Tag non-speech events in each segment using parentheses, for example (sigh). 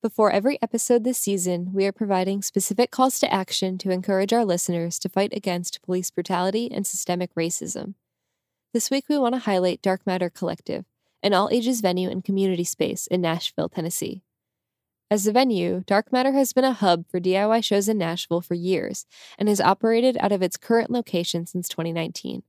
Before every episode this season, we are providing specific calls to action to encourage our listeners to fight against police brutality and systemic racism. This week, we want to highlight Dark Matter Collective, an all ages venue and community space in Nashville, Tennessee. As a venue, Dark Matter has been a hub for DIY shows in Nashville for years and has operated out of its current location since 2019.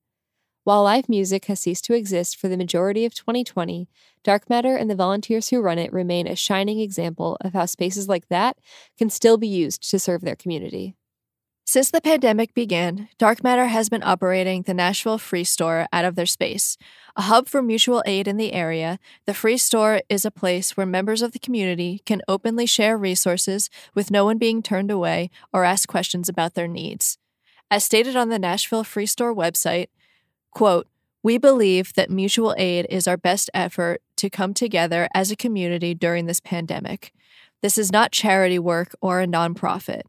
While live music has ceased to exist for the majority of 2020, Dark Matter and the volunteers who run it remain a shining example of how spaces like that can still be used to serve their community. Since the pandemic began, Dark Matter has been operating the Nashville Free Store out of their space. A hub for mutual aid in the area, the Free Store is a place where members of the community can openly share resources with no one being turned away or ask questions about their needs. As stated on the Nashville Free Store website, quote, we believe that mutual aid is our best effort to come together as a community during this pandemic. This is not charity work or a nonprofit.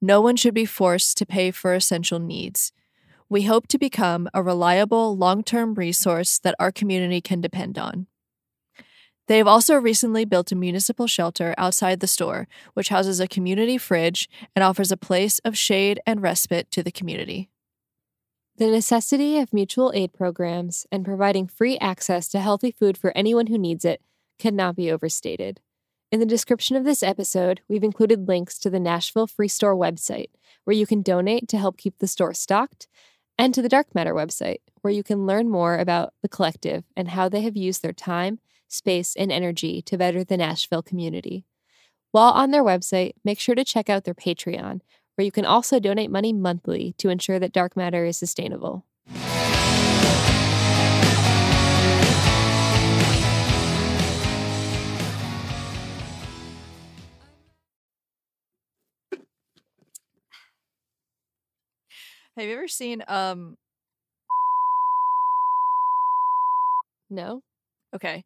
No one should be forced to pay for essential needs. We hope to become a reliable, long term resource that our community can depend on. They have also recently built a municipal shelter outside the store, which houses a community fridge and offers a place of shade and respite to the community. The necessity of mutual aid programs and providing free access to healthy food for anyone who needs it cannot be overstated. In the description of this episode, we've included links to the Nashville Free Store website, where you can donate to help keep the store stocked, and to the Dark Matter website, where you can learn more about the collective and how they have used their time, space, and energy to better the Nashville community. While on their website, make sure to check out their Patreon, where you can also donate money monthly to ensure that Dark Matter is sustainable. Have you ever seen um No? okay.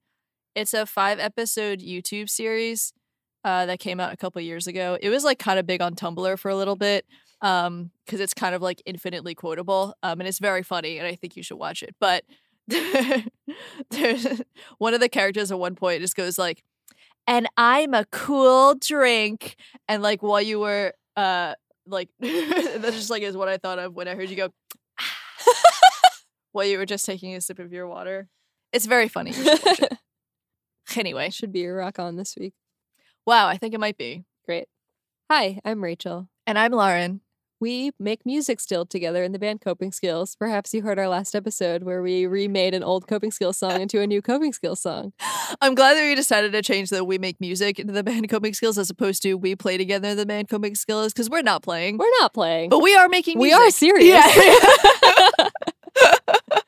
It's a 5 episode YouTube series uh that came out a couple years ago. It was like kind of big on Tumblr for a little bit um cuz it's kind of like infinitely quotable um and it's very funny and I think you should watch it. But (laughs) there's one of the characters at one point just goes like and I'm a cool drink and like while you were uh like (laughs) that's just like is what I thought of when I heard you go (laughs) while you were just taking a sip of your water. It's very funny. You should watch it. anyway, Should be your rock on this week. Wow, I think it might be. Great. Hi, I'm Rachel. And I'm Lauren. We make music still together in the band Coping Skills. Perhaps you heard our last episode where we remade an old Coping Skills song (laughs) into a new Coping Skills song. I'm glad that we decided to change the we make music into the band coping skills as opposed to we play together in the band coping skills because we're not playing. We're not playing. but we are making we are serious. Yeah.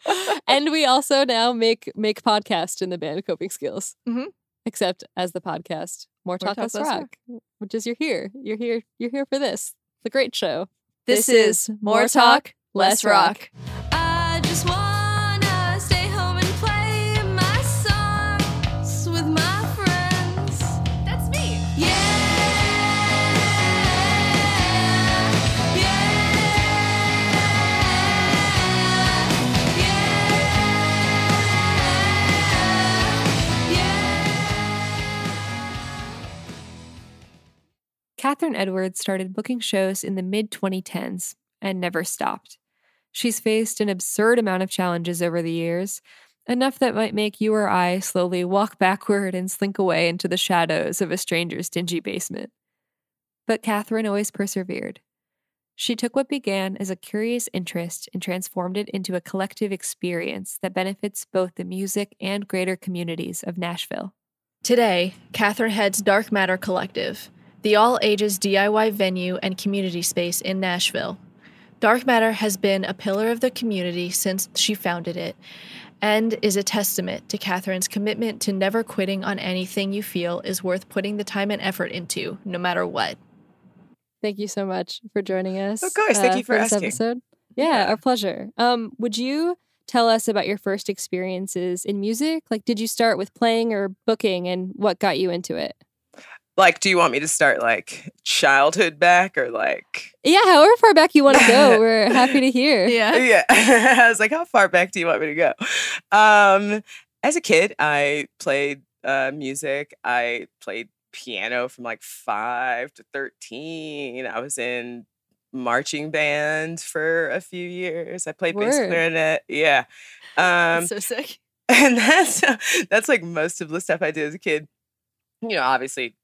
(laughs) and we also now make make podcast in the band Coping Skills. Mhm. Except as the podcast, More Talk, Talk, Less Less Rock, which is you're here. You're here. You're here for this. The great show. this, is More Talk, Less Rock. I Catherine Edwards started booking shows in the mid 2010s and never stopped. She's faced an absurd amount of challenges over the years, enough that might make you or I slowly walk backward and slink away into the shadows of a stranger's dingy basement. But Catherine always persevered. She took what began as a curious interest and transformed it into a collective experience that benefits both the music and greater communities of Nashville. Today, Catherine heads Dark Matter Collective, the all ages DIY venue and community space in Nashville. Dark Matter has been a pillar of the community since she founded it and is a testament to Catherine's commitment to never quitting on anything you feel is worth putting the time and effort into, no matter what. Thank you so much for joining us. uh, Of course. Thank you for this asking. episode. Yeah, Yeah. our pleasure. Um, would you tell us about your first experiences in music? Like, did you start with playing or booking, and what got you into it? Like, do you want me to start like childhood back or like? Yeah, however far back you want to go, (laughs) we're happy to hear. Yeah. (laughs) Yeah. (laughs) I was like, how far back do you want me to go? Um, as a kid, I played uh, music. I played piano from like five to 13. I was in marching band for a few years. I played bass clarinet. Yeah. Um, That's so sick. and that's that's like most of the stuff I did as a kid. You know, obviously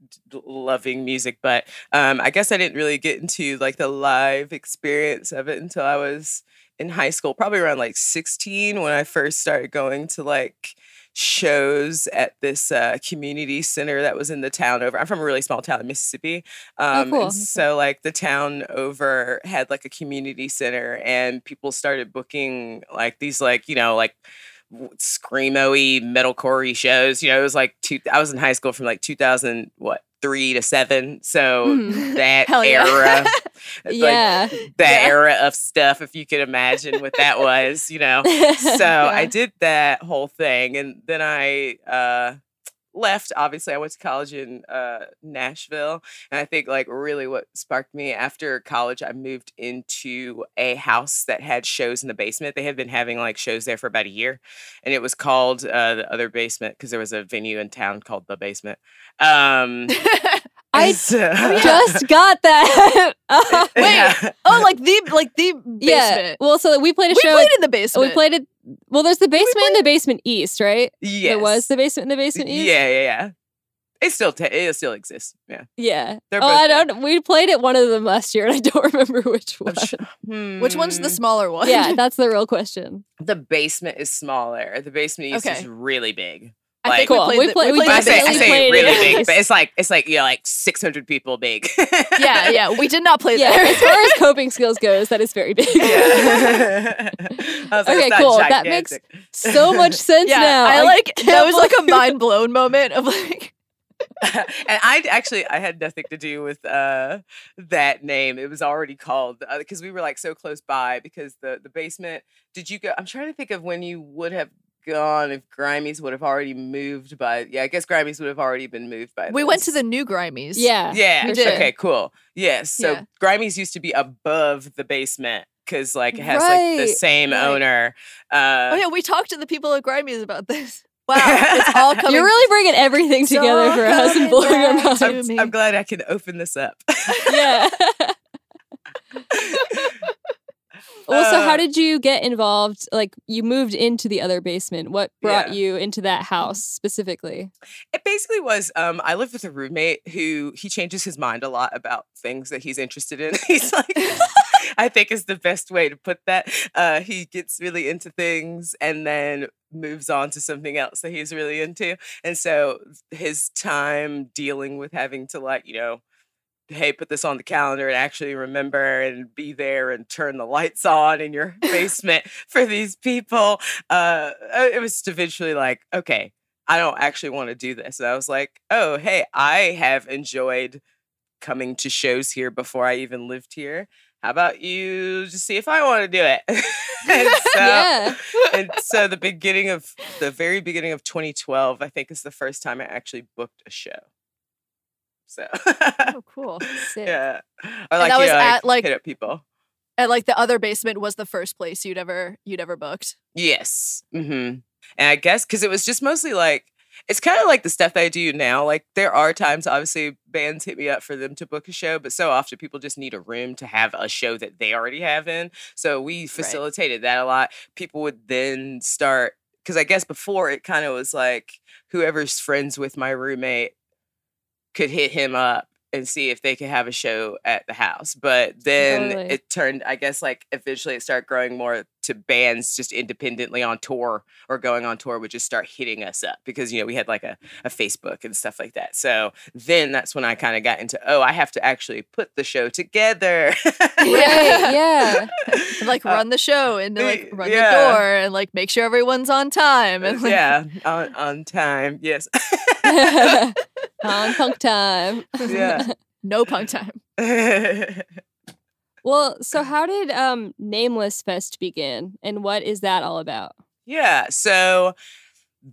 loving music, but um, I guess I didn't really get into like the live experience of it until I was in high school, probably around like 16 when I first started going to like shows at this uh, community center that was in the town over. I'm from a really small town in Mississippi. Um, cool. And so, like, the town over had like a community center, and people started booking like these, like, you know, like screamo-y metalcore shows. You know, it was like two. I was in high school from like 2000, what three to seven. So Mhm. that yeah. era, (laughs) like, yeah. that Yeah. era of stuff, if you could imagine what that was, you know. (laughs) So I did that whole thing, and then I uh, left. Obviously, I went to college in uh, Nashville, and I think like really what sparked me after college, I moved into a house that had shows in the basement. They had been having like shows there for about a year, and it was called uh, the Other Basement because there was a venue in town called the Basement. Um, (laughs) I so- just got that. (laughs) Uh, Wait. Yeah. oh, like the like the basement. yeah. Well, so we played a we show. We played in the basement. we played it. Well, there's the basement and the basement east, right? Yes. There was the basement and the basement east. Yeah, yeah, yeah. It still ta it still exists. Yeah. Yeah. They're oh, both I don't. We played at one of them last year, and I don't (laughs) remember which I'm one. sh- Which one's the Hmm. smaller one? yeah, (laughs) that's the real question. The basement is smaller. The basement east Okay. is really big. I Like- think Cool. we We played. play- the, we we But I say I say played really it. (laughs) big, but it's like it's like yeah, like six hundred people big. yeah, (laughs) yeah. We did not play Yeah, there. as far as (laughs) coping skills goes, that is very big. Yeah. Like, Okay, cool. That makes so much sense yeah, now. I like that was like a mind blown moment of like and I actually I had nothing to do with uh that name. It was already called because we were like so close by because the the basement. Did you go? I'm trying to think of when you would have gone if Grimey's would have already moved by. Yeah, I guess Grimey's would have already been moved by. we went to the new Grimey's. Yeah. Yeah. We did. Okay. Cool. Yes. So Yeah. Grimey's used to be above the basement because like it has like the same right. owner. Uh, Oh yeah, we talked to the people at Grimey's about this. (laughs) Wow, it's all coming. You're really bringing everything It's together for us and blowing our minds. I'm. I'm glad I can open this up. yeah. (laughs) (laughs) well, so how Uh, did you get involved? Like, you moved into the other basement. What brought Yeah. you into that house specifically? It basically was um I lived with a roommate who he changes his mind a lot about things that he's interested in. (laughs) he's like (laughs) I think is the best way to put that. Uh he gets really into things and then moves on to something else that he's really into. And so his time dealing with having to like, you know, hey, put this on the calendar and actually remember and be there and turn the lights on in your (laughs) basement for these people. Uh, uh, it was eventually like, okay, I don't actually want to do this. And I was like, oh, hey, I have enjoyed coming to shows here before I even lived here. How about you just see if I want to do it? (laughs) and, (laughs) so, yeah. and so the beginning of the very beginning of 2012, I think is the first time I actually booked a show. So oh cool. (laughs) Sick. yeah, I like that was know, at, like- hit up people. And like the other basement was the first place you'd ever you'd ever booked. Yes. hmm And I guess because it was just mostly like it's kind of like the stuff that I do now. Like there are times, obviously, bands hit me up for them to book a show, but so often people just need a room to have a show that they already have in. So we facilitated that a lot. People would then start because I guess before it kind of was like whoever's friends with my roommate could hit him up and see if they could have a show at the house. But then Totally. it turned, I guess, like eventually it started growing more to bands just independently on tour or going on tour would just start hitting us up because, you know, we had like a, a Facebook and stuff like that. So then that's when I kind of got into, oh, I have to actually put the show together. Right. (laughs) Yeah. And like Uh, run the show and like run yeah. the door and like make sure everyone's on time and like, yeah, on, on time. Yes. (laughs) (laughs) On punk time. Yeah. (laughs) no punk time. (laughs) Well, so how did um Nameless Fest begin and what is that all about? Yeah. So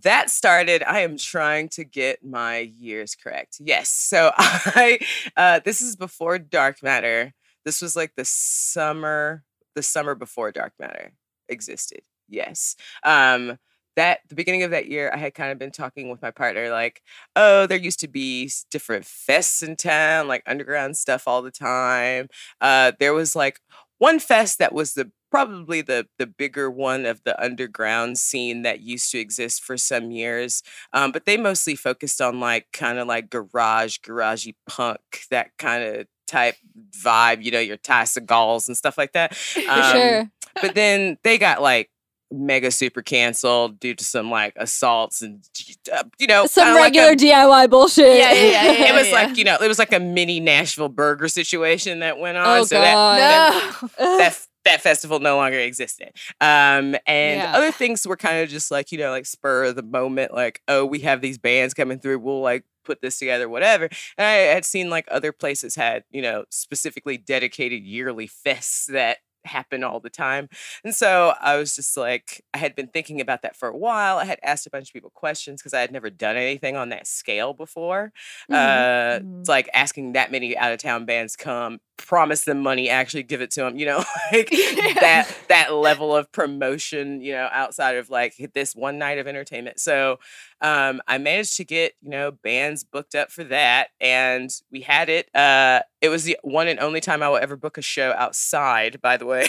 that started. I am trying to get my years correct. Yes. So (laughs) I uh this is before Dark Matter. This was like the summer, the summer before Dark Matter existed. Yes. Um that the beginning of that year, I had kind of been talking with my partner, like, oh, there used to be different fests in town, like underground stuff all the time. Uh, there was like one fest that was the probably the the bigger one of the underground scene that used to exist for some years. Um, but they mostly focused on like kind of like garage, garagey punk, that kind of type vibe, you know, your Ty Segalls and stuff like that. (laughs) Um, sure. But then they got like mega super canceled due to some like assaults and uh, you know Some kinda like a- regular DIY bullshit. Yeah, yeah, yeah, yeah. (laughs) it was like you know it was like a mini Nashville burger situation that went on. Oh so that god. no. (laughs) that f- that festival no longer existed. Um, and Yeah. other things were kind of just like you know like spur of the moment, like oh we have these bands coming through, we'll like put this together, whatever. And I had seen like other places had you know specifically dedicated yearly fests that happen all the time. And so I was just like, I had been thinking about that for a while. I had asked a bunch of people questions because I had never done anything on that scale before. Uh, Mhm. It's like asking that many out of town bands come, promise them money, actually give it to them. You know, (laughs) like Yeah. that that level of promotion. You know, outside of like this one night of entertainment. So um, I managed to get you know bands booked up for that, and we had it. Uh, it was the one and only time I will ever book a show outside. By the way,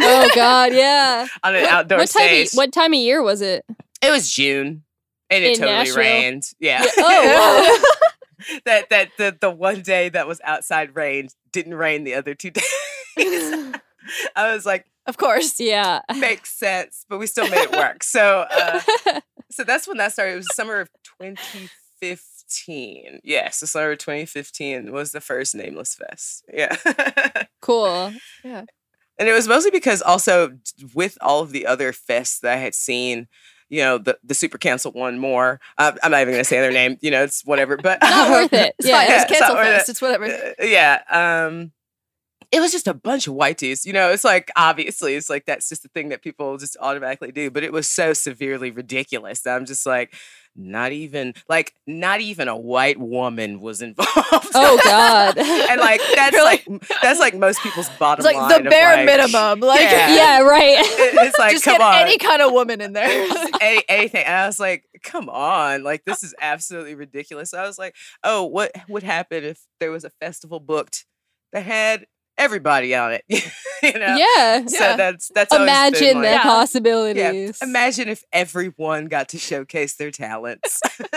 oh god, (laughs) yeah. on an What- outdoor what time stage. Of, what time of year was it? It was June, and it In totally Nashville? rained. Yeah. Yeah, oh, (laughs) that that the the one day that was outside rained didn't rain the other two (laughs) days. (laughs) I was like, of course. Yeah. makes sense, but we still made it work. So uh, (laughs) so that's when that started. It was summer of 2015. Yes, the summer of 2015 was the first Nameless Fest. Yeah. Cool. Yeah, and it was mostly because also with all of the other fests that I had seen, you know, the, the super canceled one more. Uh, I'm not even going to say their name, you know, it's whatever, but Not worth it. It's (laughs) fine. Yeah. It's it's cancel fest. it. It's whatever. Uh, yeah. Um, it was just a bunch of white dudes. You know, it's like obviously it's like that's just the thing that people just automatically do, but it was so severely ridiculous that I'm just like, not even like not even a white woman was (laughs) involved. Oh (laughs) god. and like (laughs) that's You're like, that's like most people's bottom like line. the bare like- minimum. Like, Yeah. yeah, right. It- it's like just come get on. any kind of woman in there. any, anything. And I was like, come on, like this is absolutely ridiculous. So I was like, oh, what would happen if there was a festival booked that had everybody on it? (laughs) you know? Yeah. So Yeah. that's that's always been, Imagine the like- Yeah. possibilities. Imagine if everyone got to showcase their talents. (laughs)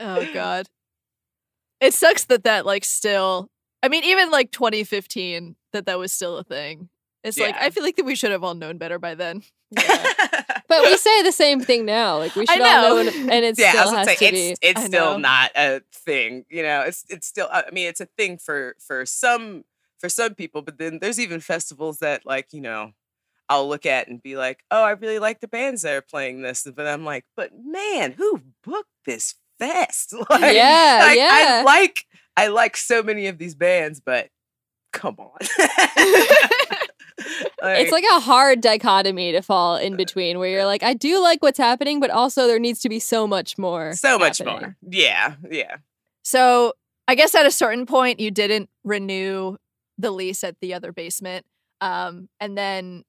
oh god. It sucks that that like still. I mean, even like 2015, that that was still a thing. It's like I feel like that we should have all known better by then. (laughs) But we say the same thing now. Like we should all know, know. and, and it yeah, I still was gonna has say to it's be. it's I still know. not a thing. You know, it's it's still. Uh, I mean, it's a thing for for some for some people, but then there's even festivals that like you know. I'll look at and be like, "Oh, I really like the bands that are playing this," but I'm like, "But man, who booked this fest?" (laughs) like, Yeah, like, yeah. I like I like so many of these bands, but come on, (laughs) It's like a hard dichotomy to fall in between, where you're like, I do like what's happening, but also there needs to be so much more. so much more. Yeah, yeah. So I guess at a certain point you didn't renew the lease at the other basement. Um, and then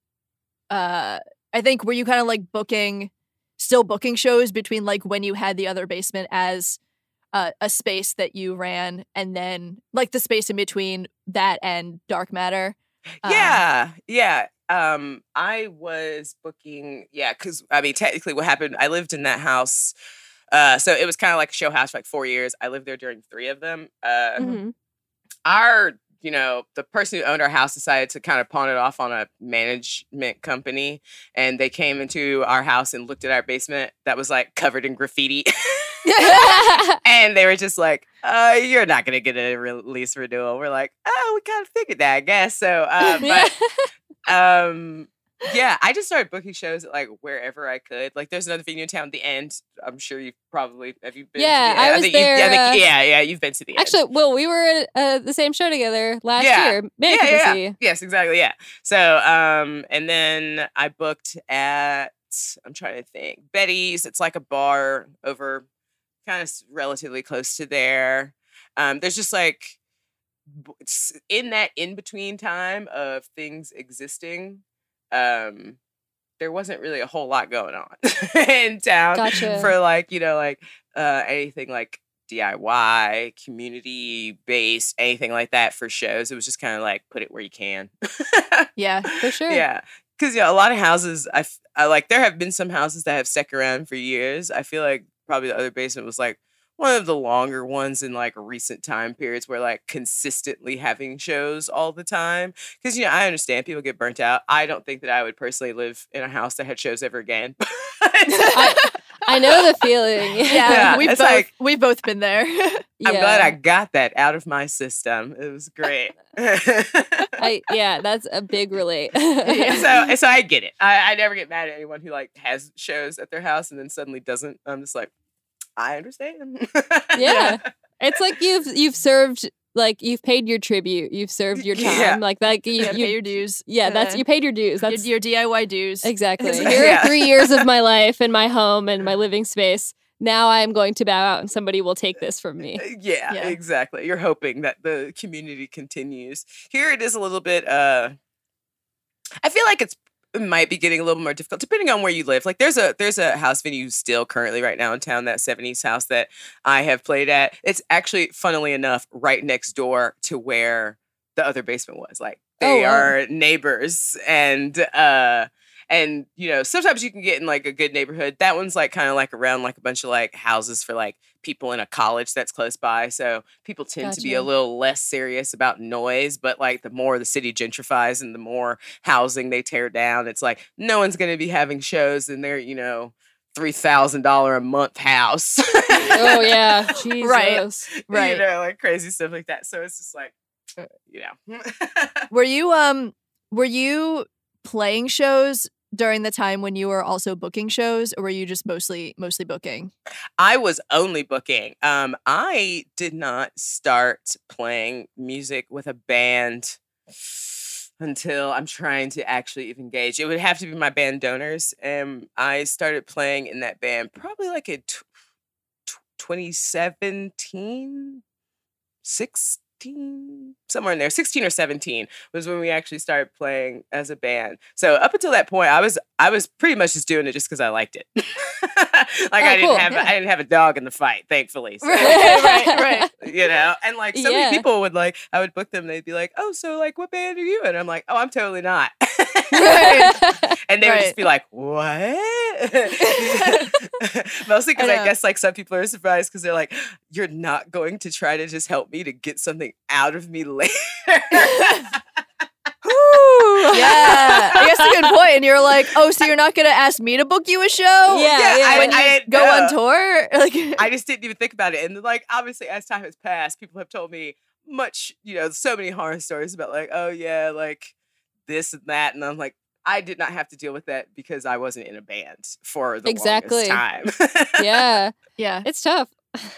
uh I think were you kind of like booking still booking shows between like when you had the other basement as uh, a space that you ran and then like the space in between that and dark matter. Um, Yeah, yeah. Um, I was booking, yeah, because I mean, technically, what happened? I lived in that house, uh, so it was kind of like a show house for like four years. I lived there during three of them. Uh, Mhm. Our, you know, the person who owned our house decided to kind of pawn it off on a management company, and they came into our house and looked at our basement that was like covered in graffiti. (laughs) And they were just like, uh, you're not going to get a release renewal. We're like, oh, we kind of figured that, I guess. So, uh, but (laughs) um yeah i just started booking shows at like wherever i could like there's another venue in town the end i'm sure you've probably have you been Yeah, to the I end? was think you- there, yeah, I think- uh, yeah yeah you've been to the end. Actually, well, we were at uh, the same show together last Yeah. year. yeah, Manic yeah, yeah. Yes exactly yeah so um and then i booked at i'm trying to think betty's it's like a bar over kind of relatively close to there um there's just like in that in between time of things existing um there wasn't really a whole lot going on (laughs) in town Gotcha. for like you know like uh anything like DIY, community based, anything like that for shows. It was just kind of like put it where you can. (laughs) Yeah. For sure. Yeah. Cause yeah, a lot of houses I, f- I like there have been some houses that have stuck around for years. I feel like probably the other basement was like one of the longer ones in like recent time periods where like consistently having shows all the time. Cause you know, I understand people get burnt out. I don't think that I would personally live in a house that had shows ever again. (laughs) I, I know the feeling. (laughs) Yeah. Yeah, we've both like- we've both been there. (laughs) I'm glad I got that out of my system. It was great. I yeah, that's a big relate. so so I get it. I, I never get mad at anyone who like has shows at their house and then suddenly doesn't. I'm just like, I understand. Yeah. (laughs) it's like you've you've served like you've paid your tribute, you've served your time. Yeah. Like like you, yeah, you pay your dues. yeah, that's Uh, you paid your dues. That's your DIY dues. exactly. It's- (laughs) Here Yeah. are three years of my (laughs) life and my home and my living space. Now I am going to bow out and somebody will take this from me. yeah, Yeah. exactly. You're hoping that the community continues. Here it is a little bit uh I feel like it's it might be getting a little more difficult depending on where you live. Like there's a there's a house venue still currently right now in town, that 70s house that I have played at. It's actually funnily enough right next door to where the other basement was. Like they Oh, wow. are neighbors and uh and you know sometimes you can get in like a good neighborhood that one's like kind of like around like a bunch of like houses for like people in a college that's close by so people tend to be a little less serious about noise but like the more the city gentrifies and the more housing they tear down it's like no one's going to be having shows in their you know $3000 a month house Oh yeah, (laughs) Jesus. Right. Right. you know like crazy stuff like that so it's just like uh, you know Were (laughs) you um were you playing shows during the time when you were also booking shows or were you just mostly mostly booking? I was only booking. Um, I did not start playing music with a band until I'm trying to actually even engage. It would have to be my band donors. And I started playing in that band probably like in tw- 2017, 16, somewhere in there, 16 or 17 was when we actually started playing as a band. So up until that point, I was I was pretty much just doing it just because I liked it. (laughs) like oh, I didn't cool, have yeah. I didn't have a dog in the fight, thankfully. (laughs) So, right, right. (laughs) you know, and like so Yeah. many people would like I would book them. They'd be like, "Oh, so like what band are you?" in?" I'm like, "Oh, I'm totally not." Right. (laughs) and they would just be like, "What?" (laughs) Mostly because I I, guess like some people are surprised because they're like, "You're not going to try to just help me to get something out of me later." (laughs) Yeah, I guess a good point. And you're like, oh, so you're not gonna ask me to book you a show? Yeah, yeah. when you I- go on tour, like, I just didn't even think about it. And like obviously as time has passed, people have told me much, you know, so many horror stories about like, oh yeah, like this and that. And I'm like, I did not have to deal with that because I wasn't in a band for the Exactly. longest time. yeah, (laughs) yeah. it's tough.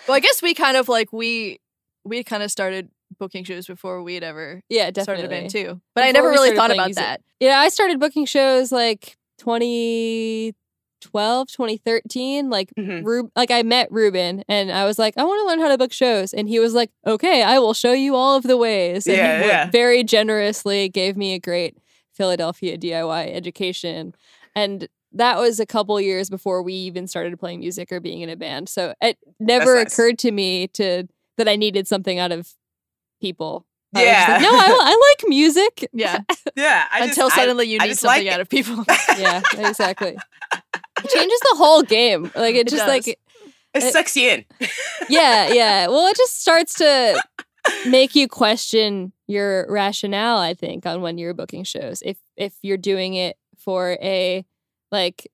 Well, I (laughs) guess we kind of like we we kind of started booking shows before we had ever Yeah, started a band too. But I never really thought about music. that. Yeah, I started booking shows like 2012, 2013. Like, Mhm. Rub- like I met Ruben and I was like, I want to learn how to book shows. And he was like, okay, I will show you all of the ways. And Yeah, he yeah. very generously gave me a great Philadelphia DIY education. And that was a couple years before we even started playing music or being in a band. So it never nice. occurred to me to that I needed something out of people. I Yeah. like, no, I, I like music. Yeah. (laughs) yeah. I Until just, I- suddenly you need something like out of people. (laughs) yeah, exactly. It changes the whole game. Like it It just does. like It sucks you in. yeah, (laughs) yeah. Well, it just starts to make you question your rationale, I think, on when you're booking shows. If if you're doing it for a like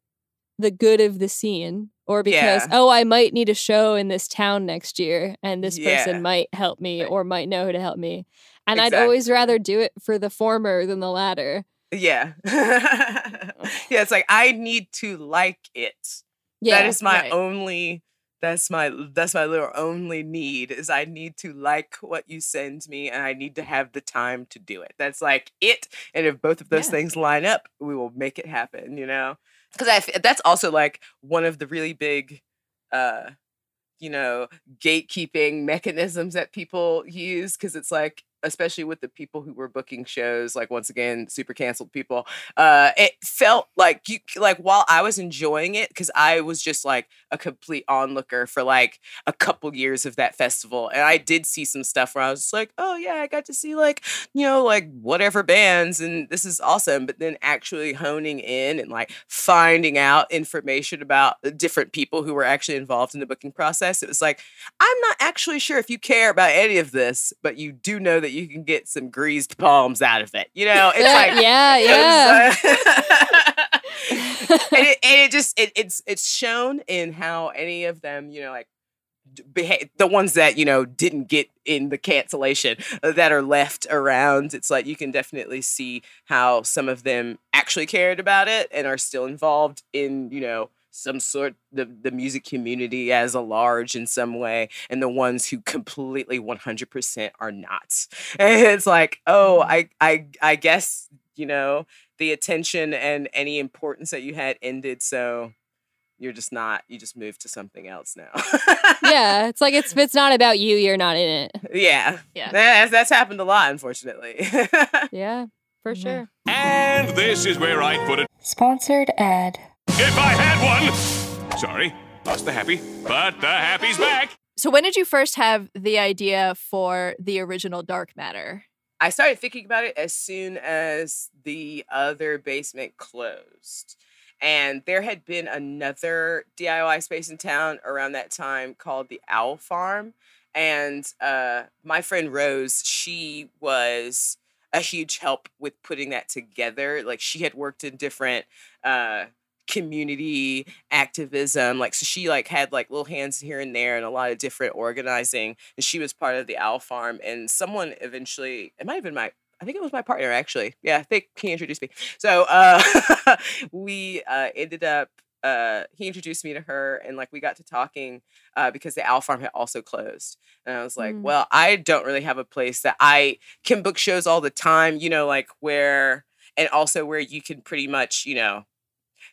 the good of the scene or because Yeah. oh, I might need a show in this town next year and this Yeah. person might help me or might know who to help me. And I'd always rather do it for the former than the latter. Yeah. (laughs) yeah, it's like I need to like it. Yeah. that is my right. only that's my that's my little only need is I need to like what you send me and I need to have the time to do it. That's like it. And if both of those Yeah. things line up, we will make it happen, you know? Because I f- that's also like one of the really big uh you know gatekeeping mechanisms that people use because it's like especially with the people who were booking shows, like once again, super canceled people. Uh, it felt like you like while I was enjoying it because I was just like a complete onlooker for like a couple years of that festival, and I did see some stuff where I was like, oh yeah, I got to see like you know like whatever bands, and this is awesome. But then actually honing in and like finding out information about the different people who were actually involved in the booking process, it was like I'm not actually sure if you care about any of this, but you do know that you can get some greased palms out of it. You know, it's like yeah, yeah. uh, (laughs) and, it, and it just it, it's it's shown in how any of them, you know, like the ones that you know didn't get in the cancellation uh, that are left around. It's like you can definitely see how some of them actually cared about it and are still involved in you know some sort the the music community as a large in some way and the ones who completely 100% are not (laughs) and it's like oh i i i guess you know the attention and any importance that you had ended so you're just not you just moved to something else now yeah, (laughs) it's like it's it's not about you, you're not in it. yeah Yeah. that's, that's happened a lot unfortunately (laughs) Yeah, for Mhm. sure. And this is where I'd put it Sponsored ad. If I had one. Sorry, lost the happy, but the happy's back. So when did you first have the idea for the original Dark Matter? I started thinking about it as soon as the other basement closed. And there had been another DIY space in town around that time called the Owl Farm. And uh, my friend Rose, she was a huge help with putting that together. Like she had worked in different uh, community activism like so she like had like little hands here and there and a lot of different organizing and she was part of the owl farm and someone eventually it might have been my I think it was my partner actually. Yeah, I think he introduced me. So uh (laughs) we uh ended up uh he introduced me to her and like we got to talking uh because the owl farm had also closed. And I was like, Mm. well, I don't really have a place that I can book shows all the time, you know, like where and also where you can pretty much, you know,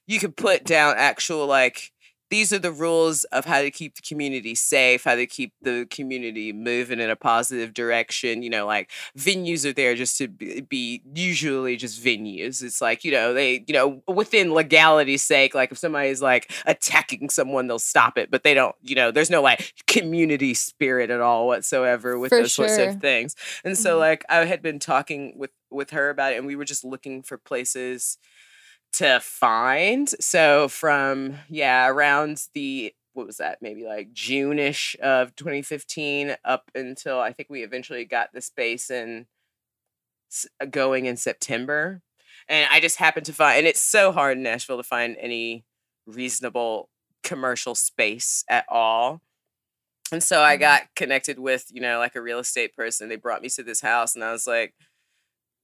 you can put down actual like these are the rules of how to keep the community safe, how to keep the community moving in a positive direction. You know, like venues are there just to be, be usually just venues. It's like, you know, they, you know, within legality's sake, like if somebody's like attacking someone, they'll stop it, but they don't, you know, there's no like community spirit at all whatsoever with For those sorts of things. And so Mhm. like I had been talking with with her about it and we were just looking for places to find. So from yeah, around the what was that? Maybe like June-ish of 2015 up until I think we eventually got the space in uh, going in September. And I just happened to find and it's so hard in Nashville to find any reasonable commercial space at all. And so I Mhm. got connected with, you know, like a real estate person. They brought me to this house and I was like,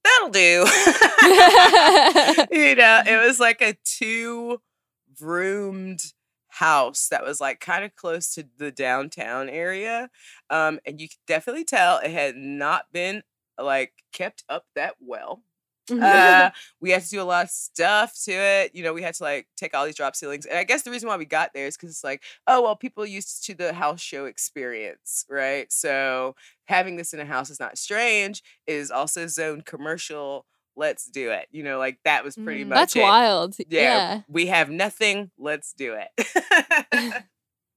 that'll do. (laughs) (laughs) you know, it was like a two roomed house that was like kind of close to the downtown area. Um, and you could definitely tell it had not been like kept up that well. Uh, (laughs) we had to do a lot of stuff to it. You know, we had to like take all these drop ceilings. And I guess the reason why we got there is because it's like, oh, well, people used to the house show experience, right? So having this in a house is not strange, it is also zoned commercial. Let's do it. You know, like that was pretty Mm. much That's it. wild. Yeah, Yeah. we have nothing. Let's do it. (laughs)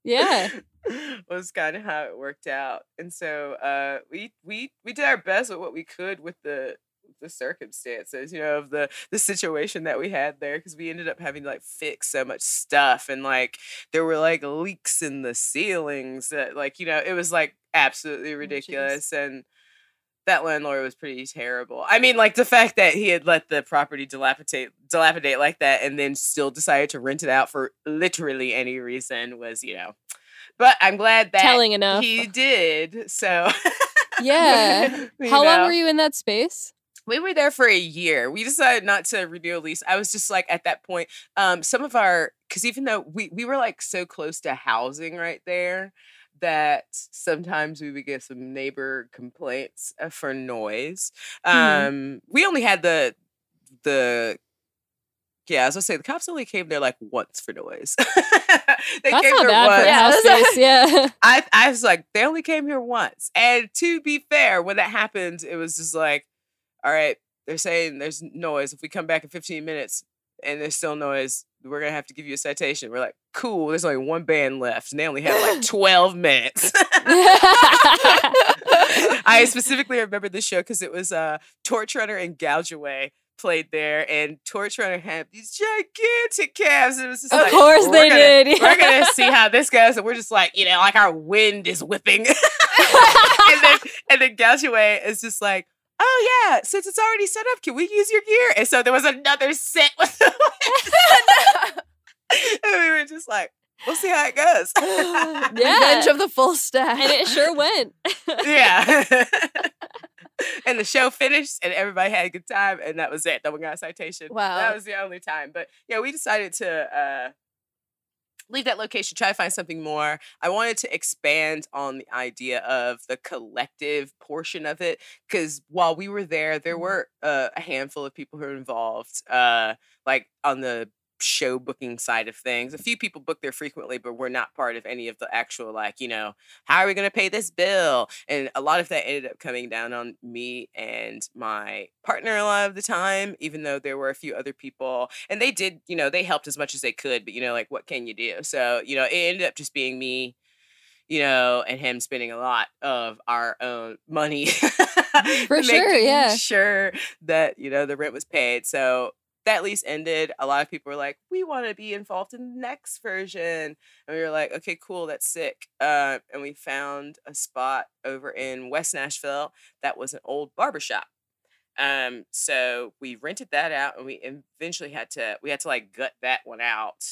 Yeah. (laughs) was kind of how it worked out. And so uh we we we did our best with what we could with the the circumstances, you know, of the the situation that we had there because we ended up having to like fix so much stuff and like there were like leaks in the ceilings that like, you know, it was like absolutely oh, jeez. ridiculous and that landlord was pretty terrible. I mean, like the fact that he had let the property dilapidate dilapidate like that and then still decided to rent it out for literally any reason was, you know. But I'm glad that Telling enough. he did. So (laughs) Yeah. (laughs) How long were you in that space? We were there for a year. We decided not to renew a lease. I was just like at that point, um, some of our because even though we we were like so close to housing right there that sometimes we would get some neighbor complaints uh, for noise. Mhm. Um, we only had the the Yeah, as I say the cops only came there like once for noise. (laughs) they That's came not there bad for once. a house. Yeah. (laughs) I I was like, they only came here once. And to be fair, when that happened, it was just like, all right, they're saying there's noise. If we come back in 15 minutes and there's still noise, we're gonna have to give you a citation. We're like, cool, there's only one band left, and they only have like (laughs) 12 minutes. (laughs) I (laughs) specifically remember this show because it was uh Torch Runner and Gouge Away played there, and Torch Runner had these gigantic calves. It was just Of like, course they gonna- did, We're gonna see how this goes, and we're just like, you know, like our wind is whipping, and then and then Gouge Away is just like. Oh yeah! Since it's already set up, can we use your gear? And so there was another set (laughs) with the (laughs) (laughs) and we were just like, "We'll see how it goes." Yeah. (sighs) Revenge of the full stack. and it sure went. yeah. and the show finished and everybody had a good time and that was it. No one got a citation. Wow. That was the only time. But yeah, we decided to uh leave that location, try to find something more. I wanted to expand on the idea of the collective portion of it. Cause while we were there, there were uh, a handful of people who were involved. Uh like on the show booking side of things. A few people book there frequently, but we're not part of any of the actual like, you know, how are we going to pay this bill? And a lot of that ended up coming down on me and my partner a lot of the time, even though there were a few other people. And they did, you know, they helped as much as they could, but, you know, like, what can you do? So, you know, it ended up just being me. You know, and him spending a lot of our own money (laughs) For (laughs) sure, yeah. Sure that you know the rent was paid. So that lease ended. A lot of people were like, "We want to be involved in the next version," and we were like, "Okay, cool, that's sick." Uh, and we found a spot over in West Nashville that was an old barbershop. Um, so we rented that out, and we eventually had to we had to like gut that one out.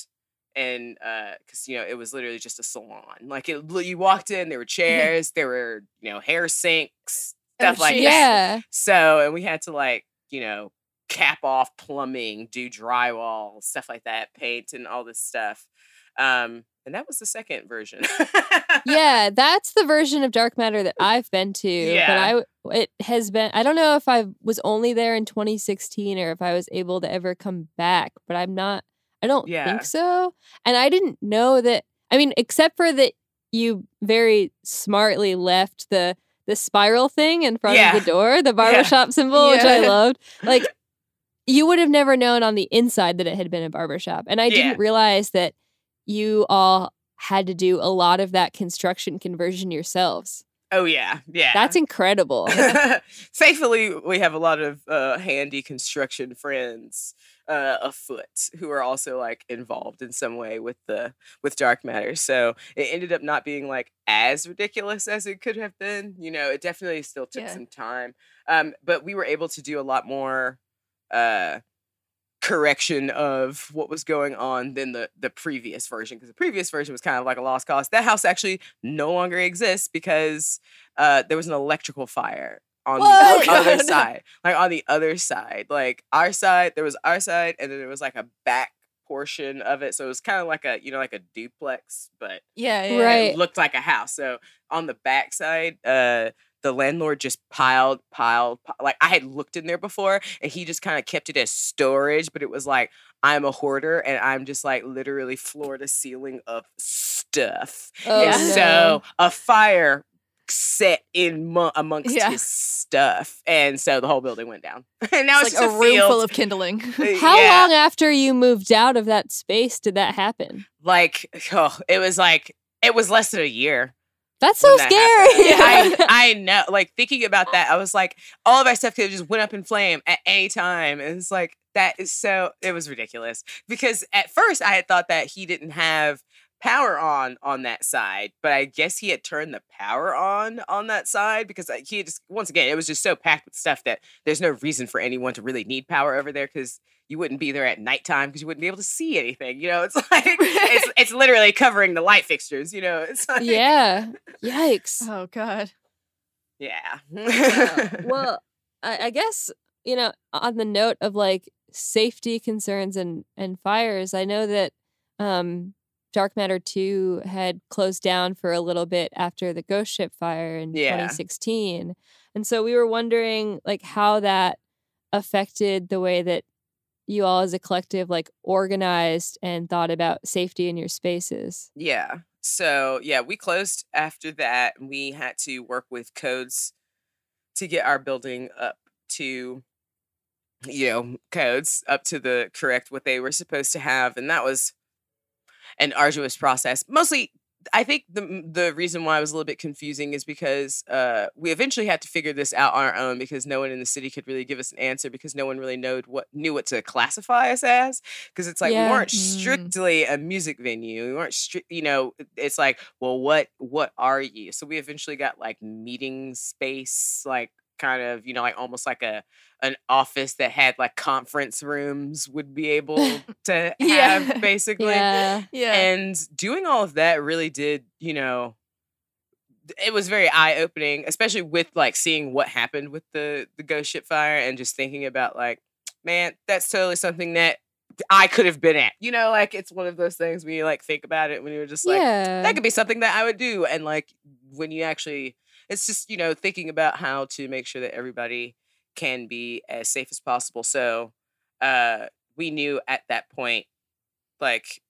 And uh, because you know it was literally just a salon. Like it, you walked in, there were (laughs) chairs, there were you know hair sinks, Oh, stuff like geez. that. yeah. So, and we had to like, you know, cap off plumbing, do drywall, stuff like that, paint and all this stuff. Um, and that was the second version. yeah, (laughs) that's the version of dark matter that I've been to. Yeah. But I it has been I don't know if I was only there in 2016 or if I was able to ever come back, but I'm not I don't Yeah. think so. And I didn't know that I mean, except for that you very smartly left the the spiral thing in front Yeah. of the door, the (laughs) barbershop symbol, which I loved. Like you would have never known on the inside that it had been a barbershop. And I Yeah. didn't realize that you all had to do a lot of that construction conversion yourselves. oh yeah, yeah. That's incredible. (laughs) Thankfully, we have a lot of uh, handy construction friends uh, afoot who are also like involved in some way with the with dark matter. So it ended up not being like as ridiculous as it could have been. You know, it definitely still took Yeah. some time, um, but we were able to do a lot more. Uh, correction of what was going on than the the previous version because the previous version was kind of like a lost cause. That house actually no longer exists because uh, there was an electrical fire on What? the (laughs) other God. side. Like on the other side, like our side, there was our side, and then there was like a back portion of it. So it was kind of like a you know like a duplex, but yeah, yeah. Right. it looked like a house. So on the back side, uh, the landlord just piled, piled, pi- like I had looked in there before, and he just kind of kept it as storage. But it was like I'm a hoarder, and I'm just like literally floor to ceiling of stuff. Oh, and Yeah. so a fire set in mo- amongst Yeah. his stuff, and so the whole building went down. (laughs) and now It's it's, like a just room field. full of kindling. (laughs) Uh, How Yeah. long after you moved out of that space did that happen? Like, (sighs) oh, it was like it was less than a year. That's so scary. I, (laughs) I know. Like thinking about that, I was like, all of our stuff could have just went up in flame at any time. And it's like that is so it was ridiculous. Because at first I had thought that he didn't have power on on that side, but I guess he had turned the power on on that side because he just once again it was just so packed with stuff that there's no reason for anyone to really need power over there because you wouldn't be there at nighttime because you wouldn't be able to see anything. You know, it's (laughs) like it's (laughs) it's literally covering the light fixtures. You know, it's like yeah. Yikes. oh god. yeah. (laughs) well, I, I guess you know, on the note of like safety concerns and and fires, I know that um, Dark Matter Two had closed down for a little bit after the Ghost Ship fire in Yeah. 2016, and so we were wondering like how that affected the way that you all as a collective like organized and thought about safety in your spaces. Yeah. So yeah, we closed after that. and We had to work with codes to get our building up to you know codes up to the correct what they were supposed to have and that was an arduous process mostly i think the the reason why it was a little bit confusing is because uh, we eventually had to figure this out on our own because no one in the city could really give us an answer because no one really knowed what knew what to classify us as because it's like Yeah. we weren't Mm. strictly a music venue we weren't strict you know it's like well what what are you so we eventually got like meeting space like kind of you know like almost like a an office that had like conference rooms would be able (laughs) to Yeah. have basically Yeah. Yeah. and doing all of that really did you know it was very eye-opening especially with like seeing what happened with the the ghost ship fire and just thinking about like man that's totally something that i could have been at you know like it's one of those things when you like think about it when you're just like yeah. that could be something that I would do. And like when you actually, it's just, you know, thinking about how to make sure that everybody can be as safe as possible. So uh, we knew at that point, like,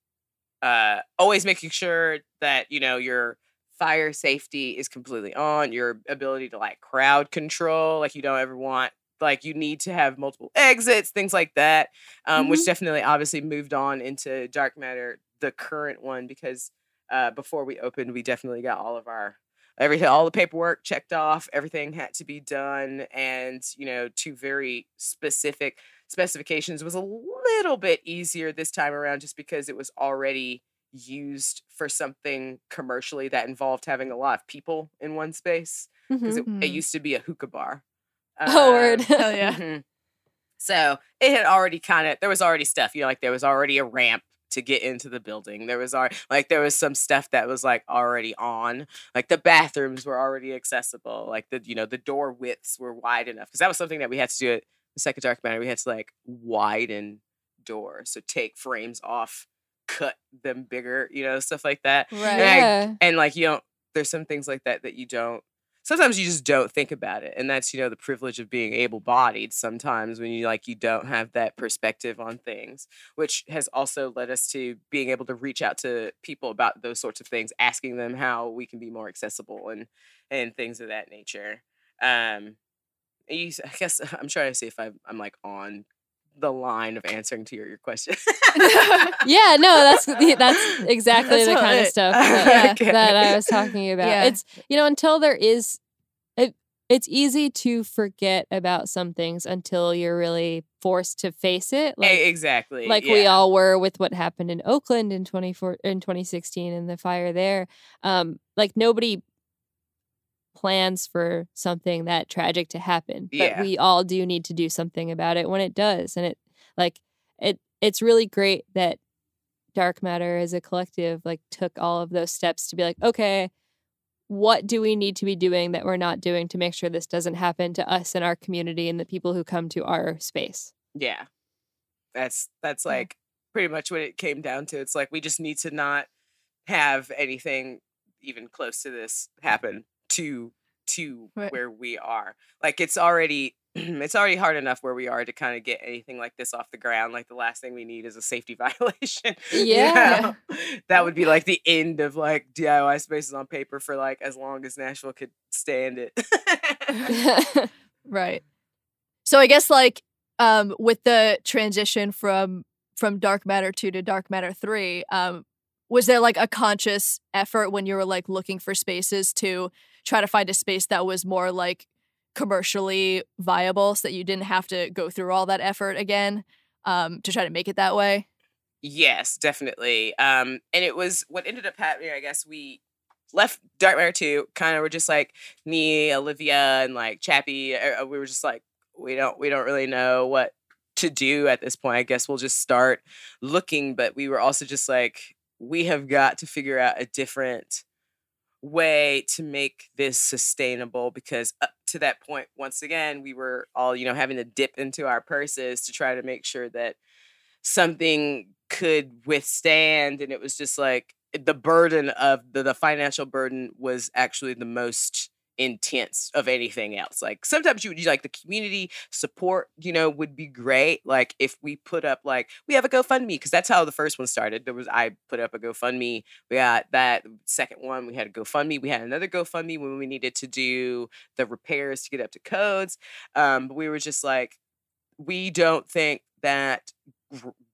uh, always making sure that, you know, your fire safety is completely on, your ability to like crowd control, like you don't ever want. Like you need to have multiple exits, things like that, um, which definitely obviously moved on into dark matter, the current one, because uh, before we opened, we definitely got all of our everything, all the paperwork checked off. Everything had to be done, and you know, to very specific specifications was a little bit easier this time around, just because it was already used for something commercially that involved having a lot of people in one space because Mhm. it, it Mhm. used to be a hookah bar. Oh, word. Um, Hell yeah. Mhm. So it had already kind of there was already stuff, you know, like there was already a ramp to get into the building. There was our like there was some stuff that was like already on. Like the bathrooms were already accessible. Like the you know the door widths were wide enough because that was something that we had to do at the second dark matter. We had to like widen doors, so take frames off, cut them bigger, you know, stuff like that. Right. And I- and like you don't there's some things like that that you don't sometimes you just don't think about it and that's you know the privilege of being able bodied sometimes when you like you don't have that perspective on things which has also led us to being able to reach out to people about those sorts of things asking them how we can be more accessible and and things of that nature. Um you, i guess (laughs) i'm trying to see if I'm, I'm like on the line of answering to your, your question (laughs) (laughs) yeah, no, that's that's exactly That's the kind of stuff (laughs) that, Okay. that I was talking about. Yeah. It's you know until there is, it, it's easy to forget about some things until you're really forced to face it. Like exactly like we all were with what happened in Oakland in 24 in 2016 and the fire there. Um, like nobody plans for something that tragic to happen, but Yeah. we all do need to do something about it when it does. And it like it it's really great that Dark Matter as a collective like took all of those steps to be like, okay, what do we need to be doing that we're not doing to make sure this doesn't happen to us and our community and the people who come to our space? Yeah. That's that's Yeah. like pretty much what it came down to. It's like we just need to not have anything even close to this happen to to Right. where we are. Like it's already (clears throat) it's already hard enough where we are to kind of get anything like this off the ground. Like the last thing we need is a safety (laughs) violation. you Yeah. know? (laughs) that would be like the end of like DIY spaces on paper for like as long as Nashville could stand it. (laughs) Right. So I guess like um with the transition from from dark matter 2 to dark matter 3 um was there like a conscious effort when you were like looking for spaces to try to find a space that was more like commercially viable so that you didn't have to go through all that effort again um to try to make it that way? Yes, definitely. Um, and it was what ended up happening. I guess we left Dark Matter 2, kind of were just like me, Olivia, and like Chappie. uh, uh, We were just like, we don't, we don't really know what to do at this point. I guess we'll just start looking. But we were also just like, we have got to figure out a different way to make this sustainable because up to that point once again we were all you know having to dip into our purses to try to make sure that something could withstand and it was just like the burden of the, the financial burden was actually the most intense of anything else. Like sometimes you would like the community support, you know, would be great. Like if we put up like we have a GoFundMe because that's how the first one started. There was I put up a GoFundMe. We got that second one. We had a GoFundMe. We had another GoFundMe when we needed to do the repairs to get up to codes. Um, but we were just like, we don't think that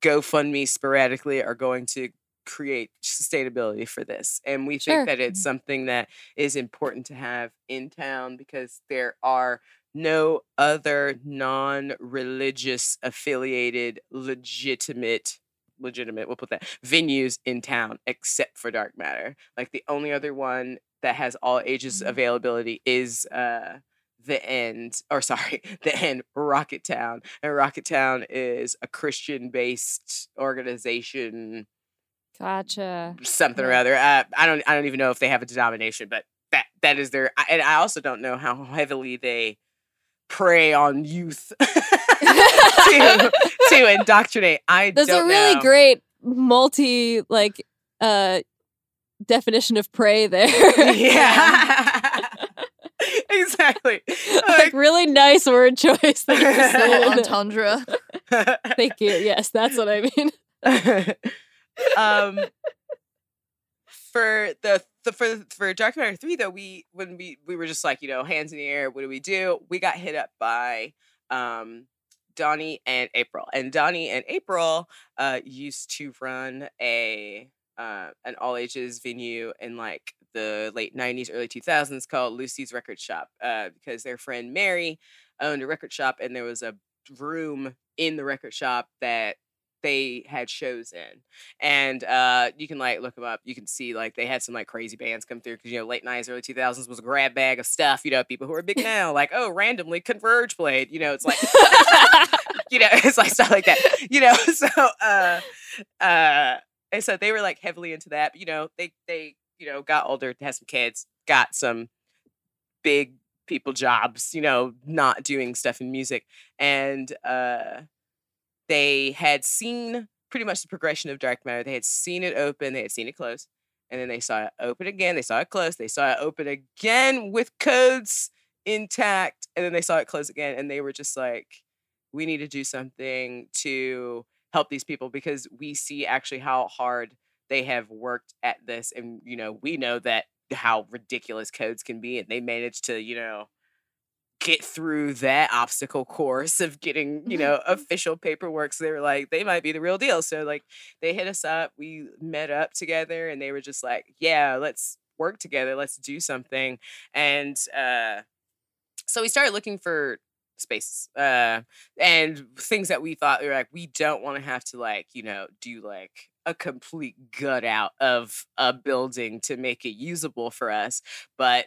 GoFundMe sporadically are going to create sustainability for this. And we Sure. think that it's something that is important to have in town because there are no other non-religious affiliated legitimate legitimate we'll put that venues in town except for dark matter like the only other one that has all ages availability is uh the end or (laughs) sorry the end Rocketown and Rocketown is a christian based organization Gotcha. something or other. Uh, I don't I don't even know if they have a denomination, but that that is their. I- And I also don't know how heavily they prey on youth (laughs) to to (laughs) indoctrinate. I There's don't a really know. great multi like uh definition of prey there. yeah. (laughs) exactly. like really nice word choice. Thank you, entendre. Thank you. Yes, that's what I mean. Um for the, the for for Matter 3 though we when we we were just like you know hands in the air what do we do? We got hit up by um Donnie and April and Donnie and April uh used to run a uh an all ages venue in like the late 90s early 2000s called Lucy's Record Shop uh because their friend Mary owned a record shop and there was a room in the record shop that they had shows in and uh you can like look them up you can see like they had some like crazy bands come through because you know late 90s early 2000s was a grab bag of stuff you know people who are big (laughs) now like oh randomly converge played you know it's like (laughs) (laughs) you know it's like stuff like that you know so uh uh and so they were like heavily into that but, you know they they you know got older had some kids got some big people jobs you know not doing stuff in music and uh they had seen pretty much the progression of dark matter they had seen it open they had seen it close and then they saw it open again they saw it close they saw it open again with codes intact and then they saw it close again and they were just like we need to do something to help these people because we see actually how hard they have worked at this and you know we know that how ridiculous codes can be and they managed to you know get through that obstacle course of getting you know official paperwork so they were like they might be the real deal. So like they hit us up we met up together and they were just like yeah let's work together let's do something. And uh so we started looking for spaces uh and things that we thought we were like we don't want to have to like you know do like a complete gut out of a building to make it usable for us. But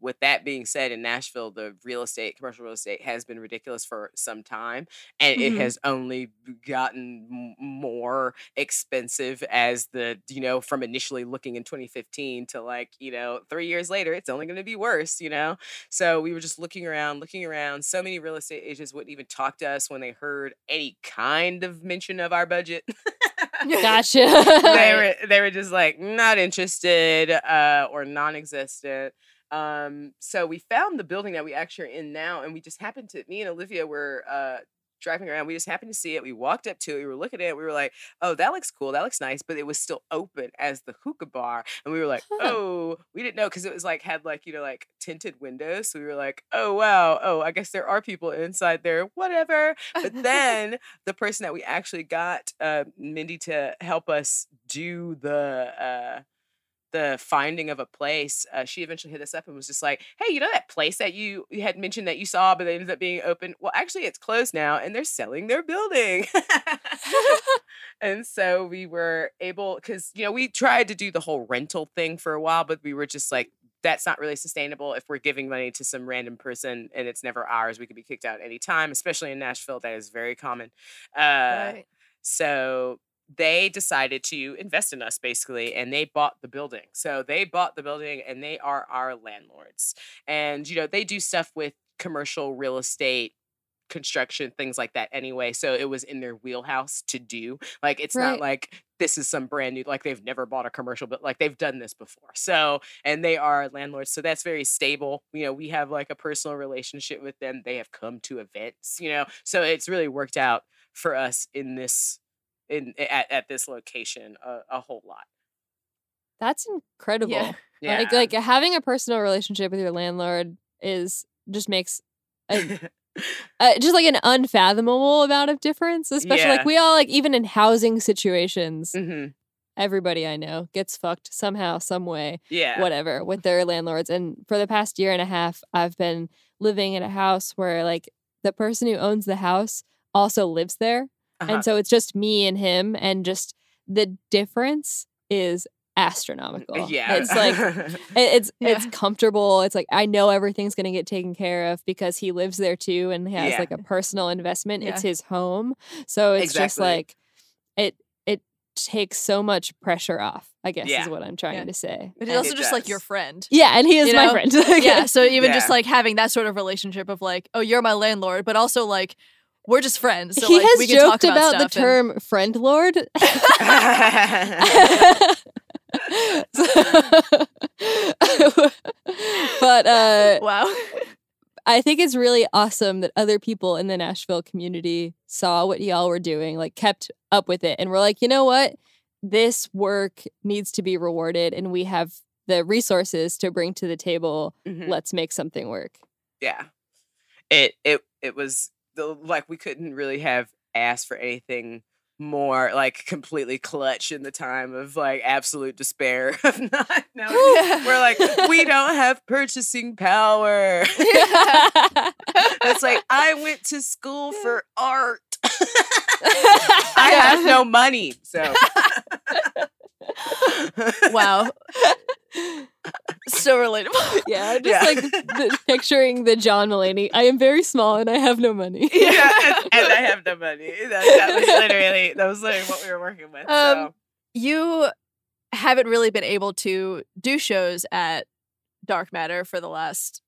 with that being said in nashville the real estate commercial real estate has been ridiculous for some time and Mhm. it has only gotten more expensive as the you know from initially looking in 2015 to like you know three years later it's only going to be worse you know so we were just looking around, looking around. So many real estate agents wouldn't even talk to us when they heard any kind of mention of our budget. (laughs) Gotcha. they (laughs) were they were just like not interested uh, or non-existent. Um, so we found the building that we actually are in now, and we just happened to me and Olivia were uh, driving around. We just happened to see it. We walked up to it. We were looking at it. We were like, "Oh, that looks cool. That looks nice." But it was still open as the hookah bar, and we were like, Huh. "Oh, we didn't know because it was like had like you know like tinted windows." So we were like, "Oh wow, oh I guess there are people inside there. Whatever." But (laughs) then the person that we actually got uh, Mindy to help us do the uh, the finding of a place, uh, she eventually hit us up and was just like, "Hey, you know that place that you, you had mentioned that you saw, but it ended up being open? Well, actually, it's closed now, and they're selling their building." (laughs) (laughs) and so we were able, because you know, we tried to do the whole rental thing for a while, but we were just like. That's not really sustainable if we're giving money to some random person and it's never ours. We could be kicked out any time, especially in Nashville. That is very common. Uh, Right. so they decided to invest in us basically, and they bought the building. So they bought the building and they are our landlords. And, you know, they do stuff with commercial real estate construction things like that anyway so it was in their wheelhouse to do like it's Right. not like this is some brand new like they've never bought a commercial but like they've done this before so and they are landlords so that's very stable you know we have like a personal relationship with them they have come to events you know so it's really worked out for us in this in at, at this location a, a whole lot That's incredible. Yeah. yeah Like like having a personal relationship with your landlord is just makes a, (laughs) uh, just like an unfathomable amount of difference. Especially Yeah. like we all like even in housing situations, hmm everybody I know gets fucked somehow, some way, yeah whatever, with their landlords. And for the past year and a half, I've been living in a house where like the person who owns the house also lives there. Uh-huh. And so it's just me and him, and just the difference is astronomical. yeah It's like (laughs) it- it's it's comfortable. It's like I know everything's gonna get taken care of because he lives there too and he has Yeah. like a personal investment. It's his home. So it's just like it it takes so much pressure off, I guess Yeah. is what I'm trying Yeah. to say. But And it's also it just like your friend. Yeah, and he is You my know? friend. (laughs) yeah. So even just like having that sort of relationship of like, oh, you're my landlord, but also like we're just friends. So he like has we can talk joked about, the stuff and- term friend lord. (laughs) (laughs) but uh wow. I think it's really awesome that other people in the Nashville community saw what y'all were doing, like kept up with it, and were like, you know what? This work needs to be rewarded, and we have the resources to bring to the table. Mhm. Let's make something work. yeah it it it was the like we couldn't really have asked for anything more like completely clutch in the time of like absolute despair (laughs) of not knowing. we're like we (laughs) don't have purchasing power. (laughs) It's like i went to school for art. I have no money so. Wow. So relatable. yeah, just Yeah. like (laughs) the, picturing the John Mulaney. I am very small and I have no money. yeah and, and (laughs) i have no money that, that was literally that was literally what we were working with so Um, You haven't really been able to do shows at Dark Matter for the last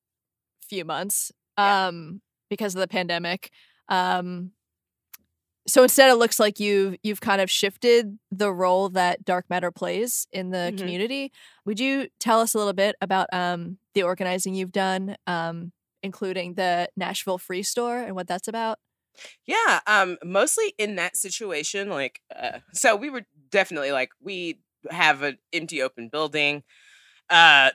few months Yeah. um because of the pandemic. Um so instead it looks like you've you've kind of shifted the role that Dark Matter plays in the Mhm. community. Would you tell us a little bit about um the organizing you've done um including the Nashville Free Store and what that's about? Yeah, um, mostly in that situation, like, uh, so we were definitely like, we have an empty open building. Uh,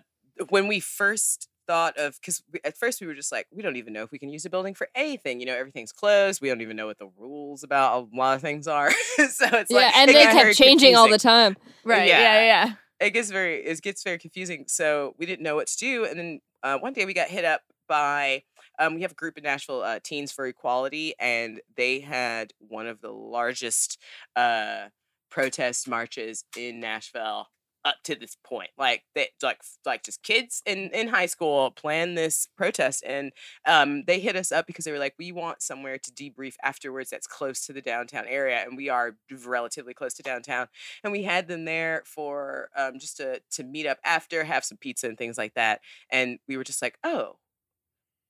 when we first thought of, because at first we were just like, we don't even know if we can use a building for anything. You know, everything's closed. We don't even know what the rules about a lot of things are. (laughs) so it's yeah, like, and it they kept changing all the time. Right. Yeah. Yeah, yeah. It gets very, it gets very confusing. So we didn't know what to do, and then uh, one day we got hit up by um, we have a group in Nashville, uh, Teens for Equality, and they had one of the largest uh, protest marches in Nashville up to this point. Like that, like like just kids in in high school planned this protest, and um, they hit us up because they were like, we want somewhere to debrief afterwards that's close to the downtown area, and we are relatively close to downtown, and we had them there for um, just to to meet up after, have some pizza and things like that, and we were just like, oh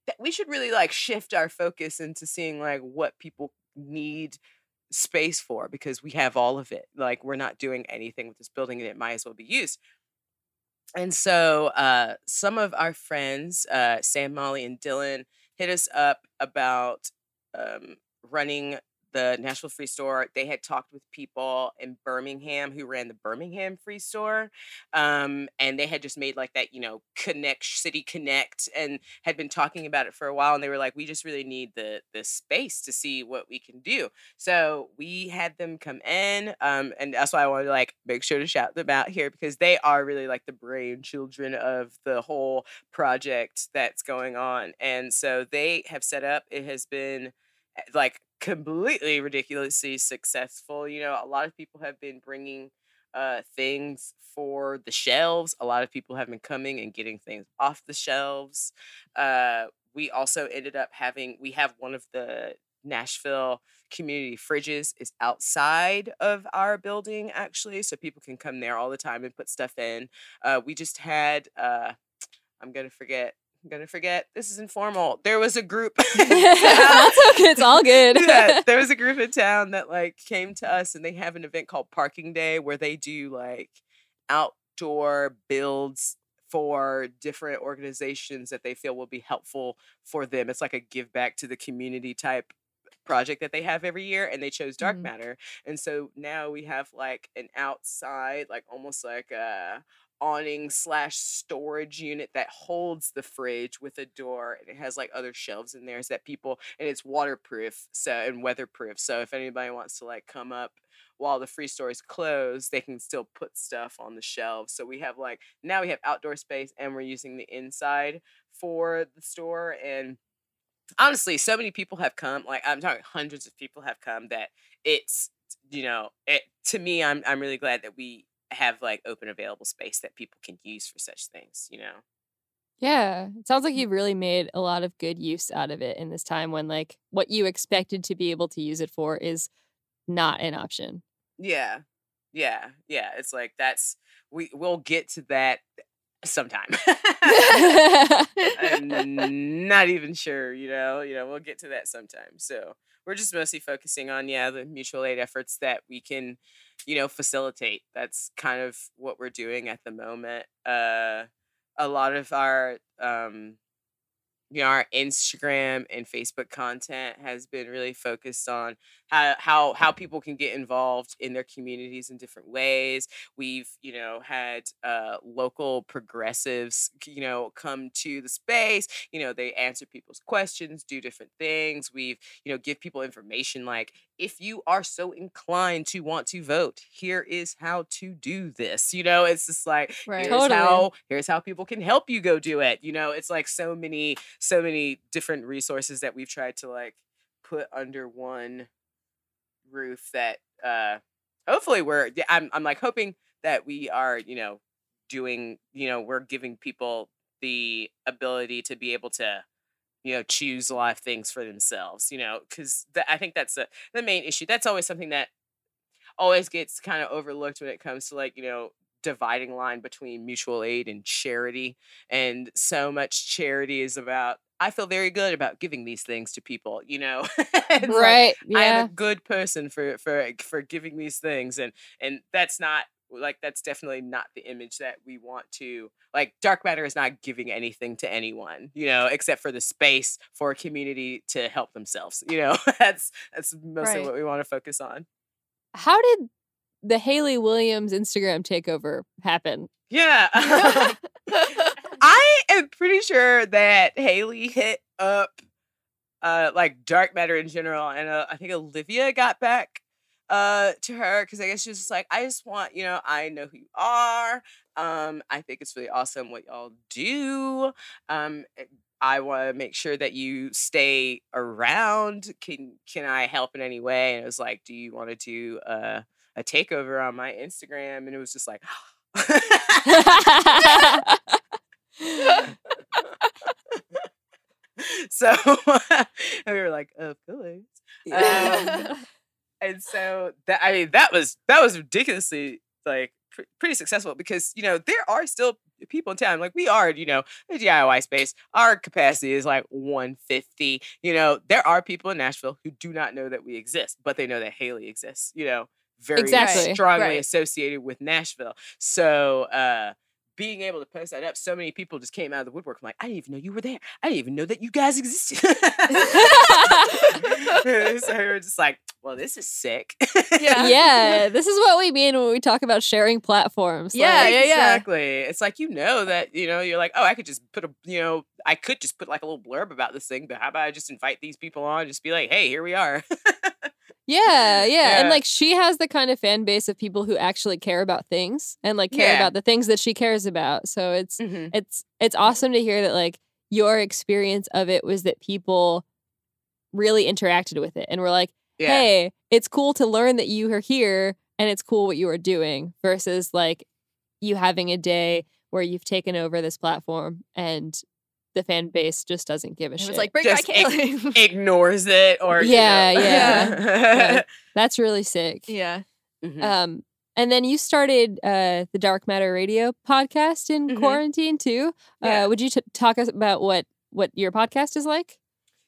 that we should really like shift our focus into seeing like what people need space for because we have all of it like we're not doing anything with this building and it might as well be used. And so uh some of our friends uh sam molly and dylan hit us up about um running the Nashville Free Store. They had talked with people in Birmingham who ran the Birmingham Free Store, um, and they had just made like that, you know, connect city connect, and had been talking about it for a while. And they were like, we just really need the the space to see what we can do. So we had them come in, um, and that's why I wanted to like make sure to shout them out here because they are really like the brain children of the whole project that's going on. And so they have set up. It has been eh, like completely ridiculously successful. You know, a lot of people have been bringing uh, things for the shelves. A lot of people have been coming and getting things off the shelves. Uh, we also ended up having, we have one of the Nashville community fridges is outside of our building actually so people can come there all the time and put stuff in uh, we just had uh, i'm gonna forget I'm gonna forget. This is informal. There was a group. (laughs) It's all good. yeah, (laughs) there was a group in town that like came to us and they have an event called Parking Day where they do like outdoor builds for different organizations that they feel will be helpful for them. It's like a give back to the community type project that they have every year and they chose dark Mhm. matter. And so now we have like an outside like almost like a awning slash storage unit that holds the fridge with a door and it has like other shelves in there so that people and it's waterproof so and weatherproof so if anybody wants to like come up while the free store is closed they can still put stuff on the shelves. So we have like now we have outdoor space and we're using the inside for the store and honestly so many people have come like i'm talking hundreds of people have come that it's you know it to me i'm i'm really glad that we have like open available space that people can use for such things you know Yeah, it sounds like mm. you've really made a lot of good use out of it in this time when like what you expected to be able to use it for is not an option. yeah yeah yeah it's like that's we we'll get to that sometime. (laughs) (laughs) I'm not even sure you know you know we'll get to that sometime. So we're just mostly focusing on yeah the mutual aid efforts that we can you know facilitate. That's kind of what we're doing at the moment. Uh a lot of our um you know our instagram and facebook content has been really focused on how how how people can get involved in their communities in different ways. We've you know had uh local progressives you know come to the space you know they answer people's questions do different things. We've you know give people information like if you are so inclined to want to vote here is how to do this you know it's just like Right. here's Totally. how here's how people can help you go do it you know it's like so many so many different resources that we've tried to like put under one roof that uh hopefully we're yeah, I'm I'm like hoping that we are, you know, doing, you know, we're giving people the ability to be able to you know choose a lot of things for themselves you know because i think that's the, the main issue that's always something that always gets kind of overlooked when it comes to like you know dividing line between mutual aid and charity and so much charity is about i feel very good about giving these things to people you know (laughs) It's like, right. I am a good person for for for giving these things, and and that's not like that's definitely not the image that we want to like. Dark matter is not giving anything to anyone, you know, except for the space for a community to help themselves. You know, (laughs) that's that's mostly Right. what we want to focus on. How did the Hayley Williams Instagram takeover happen? Yeah. (laughs) (laughs) I am pretty sure that Hayley hit up uh like dark matter in general and uh, I think Olivia got back uh to her because I guess she was just like I just want, you know, I know who you are. Um I think it's really awesome what y'all do. Um eh, I want to make sure that you stay around. Can can I help in any way? And it was like, do you want to do uh, a takeover on my Instagram? And it was just like (laughs) (gasps) (laughs) so (laughs) we were like, of course. So that I mean that was that was ridiculously like pr- pretty successful because you know there are still people in town like we are you know the DIY space our capacity is like 150 you know there are people in Nashville who do not know that we exist but they know that Hayley exists you know very Exactly. strongly Right. associated with Nashville so uh being able to post that up, so many people just came out of the woodwork. I'm like, I didn't even know you were there. I didn't even know that you guys existed. (laughs) so we were just like, well, this is sick. Yeah. (laughs) yeah, this is what we mean when we talk about sharing platforms. Yeah, like- yeah, yeah. Exactly. It's like you know that you know you're like, oh, I could just put a you know I could just put like a little blurb about this thing, but how about I just invite these people on, just be like, hey, here we are. (laughs) Yeah, (laughs) yeah, And like she has the kind of fan base of people who actually care about things and like care Yeah. about the things that she cares about. So it's Mhm. it's it's awesome to hear that like your experience of it was that people really interacted with it and were like, Yeah. "Hey, it's cool to learn that you are here and it's cool what you are doing." Versus like you having a day where you've taken over this platform and the fan base just doesn't give a It shit. was like, bring Just back Hayley. (laughs) Ignores it or you Yeah, know. yeah. (laughs) That's really sick. yeah. Mhm. Um, And then you started uh, the Dark Matter Radio podcast in Mhm. quarantine too. Yeah. Uh, would you t- talk us about what what your podcast is like?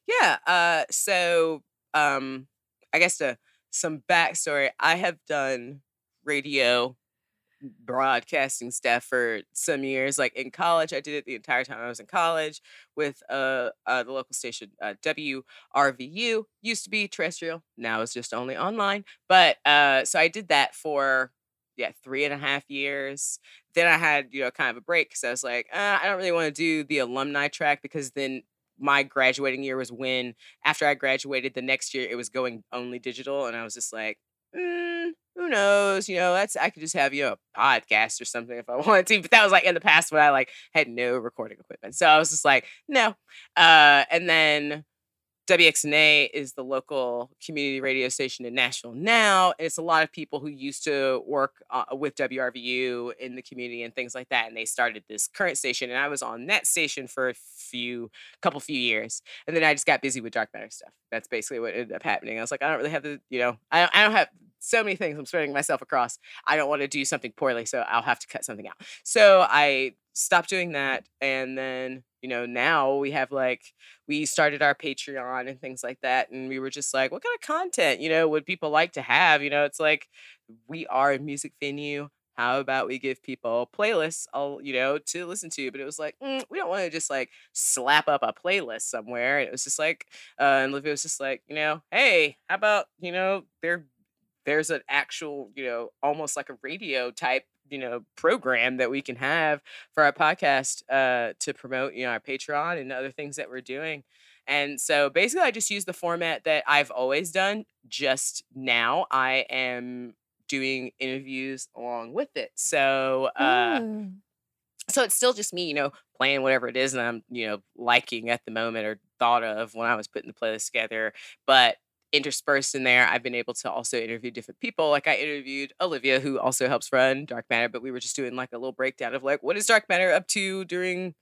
Yeah. Uh, so um, I guess to some backstory, I have done radio broadcasting stuff for some years. Like in college, I did it the entire time I was in college with uh, uh the local station uh, WRVU. Used to be terrestrial, now it's just only online. But uh, so I did that for yeah three and a half years. Then I had you know kind of a break because I was like, uh, I don't really want to do the alumni track because then my graduating year was when after I graduated the next year it was going only digital and I was just like mm, who knows you know that's I could just have you a podcast or something if I (laughs) wanted to but that was like in the past when I like had no recording equipment so I was just like no uh and then WXNA is the local community radio station in Nashville now. It's a lot of people who used to work uh, with WRVU in the community and things like that. And they started this current station, and I was on that station for a few, couple few years, and then I just got busy with dark matter stuff. That's basically what ended up happening. I was like, I don't really have the, you know, I, I don't have so many things I'm spreading myself across. I don't want to do something poorly, so I'll have to cut something out. So I stopped doing that, and then you know now we have like we started our Patreon and things like that. And we were just like, what kind of content, you know, would people like to have? You know, it's like we are a music venue. How about we give people playlists, all you know, to listen to? But it was like, mm, we don't want to just like slap up a playlist somewhere. And it was just like, uh, and Olivia was just like, you know, hey, how about you know, there, there's an actual, you know, almost like a radio type you know program that we can have for our podcast uh to promote you know our patreon and other things that we're doing. And so basically i just use the format that i've always done just now. I am doing interviews along with it. So uh so it's still just me, you know, playing whatever it is and I'm, you know, liking at the moment or thought of when I was putting the playlist together. But interspersed in there, I've been able to also interview different people. Like I interviewed Olivia, who also helps run Dark Matter, but we were just doing like a little breakdown of like, what is Dark Matter up to during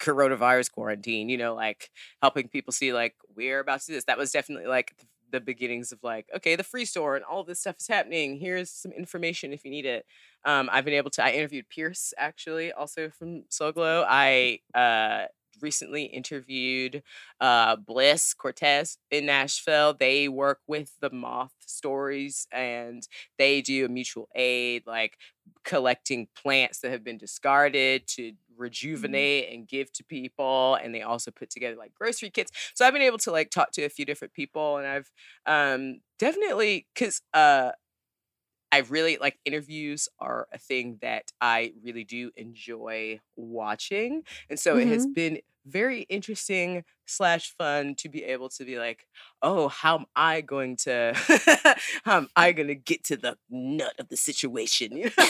coronavirus quarantine? You know, like helping people see like we're about to do this. That was definitely like the, beginnings of like, okay, the free store and all this stuff is happening. Here's some information if you need it. Um, I've been able to. I interviewed Pierce actually, also from Soul Glo. I uh, recently interviewed uh, Bliss Cortez in Nashville. They work with the Moth Stories, and they do a mutual aid, like collecting plants that have been discarded to rejuvenate and give to people and they also put together like grocery kits so i've been able to like talk to a few different people and i've um definitely because uh I really like interviews are a thing that I really do enjoy watching. And so it has mm-hmm. been very interesting slash fun to be able to be like, oh, how am I going to (laughs) how am I gonna get to the nut of the situation? You (laughs) know?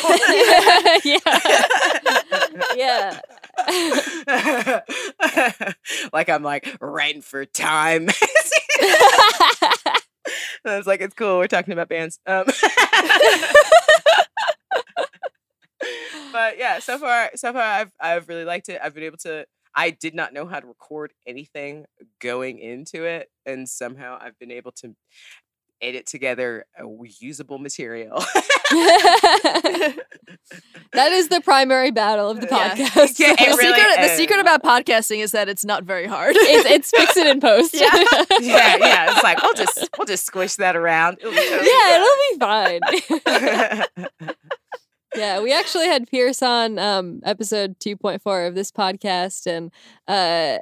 yeah. (laughs) like I'm like writing for time. I was like, it's cool. We're talking about bands. Um, (laughs) but yeah, so far, so far, I've I've really liked it. I've been able to. I did not know how to record anything going into it, and somehow I've been able to edit together a usable material. (laughs) that is the primary battle of the (laughs) podcast. Yeah, it (laughs) the, really secret, the secret about podcasting is that it's not very hard. it's, it's fix it in post. Yeah. yeah, yeah. It's like we'll just we'll just squish that around. It'll be totally yeah, it'll be fine. fine. yeah, we actually had Pierce on um, episode 2.4 of this podcast, and uh,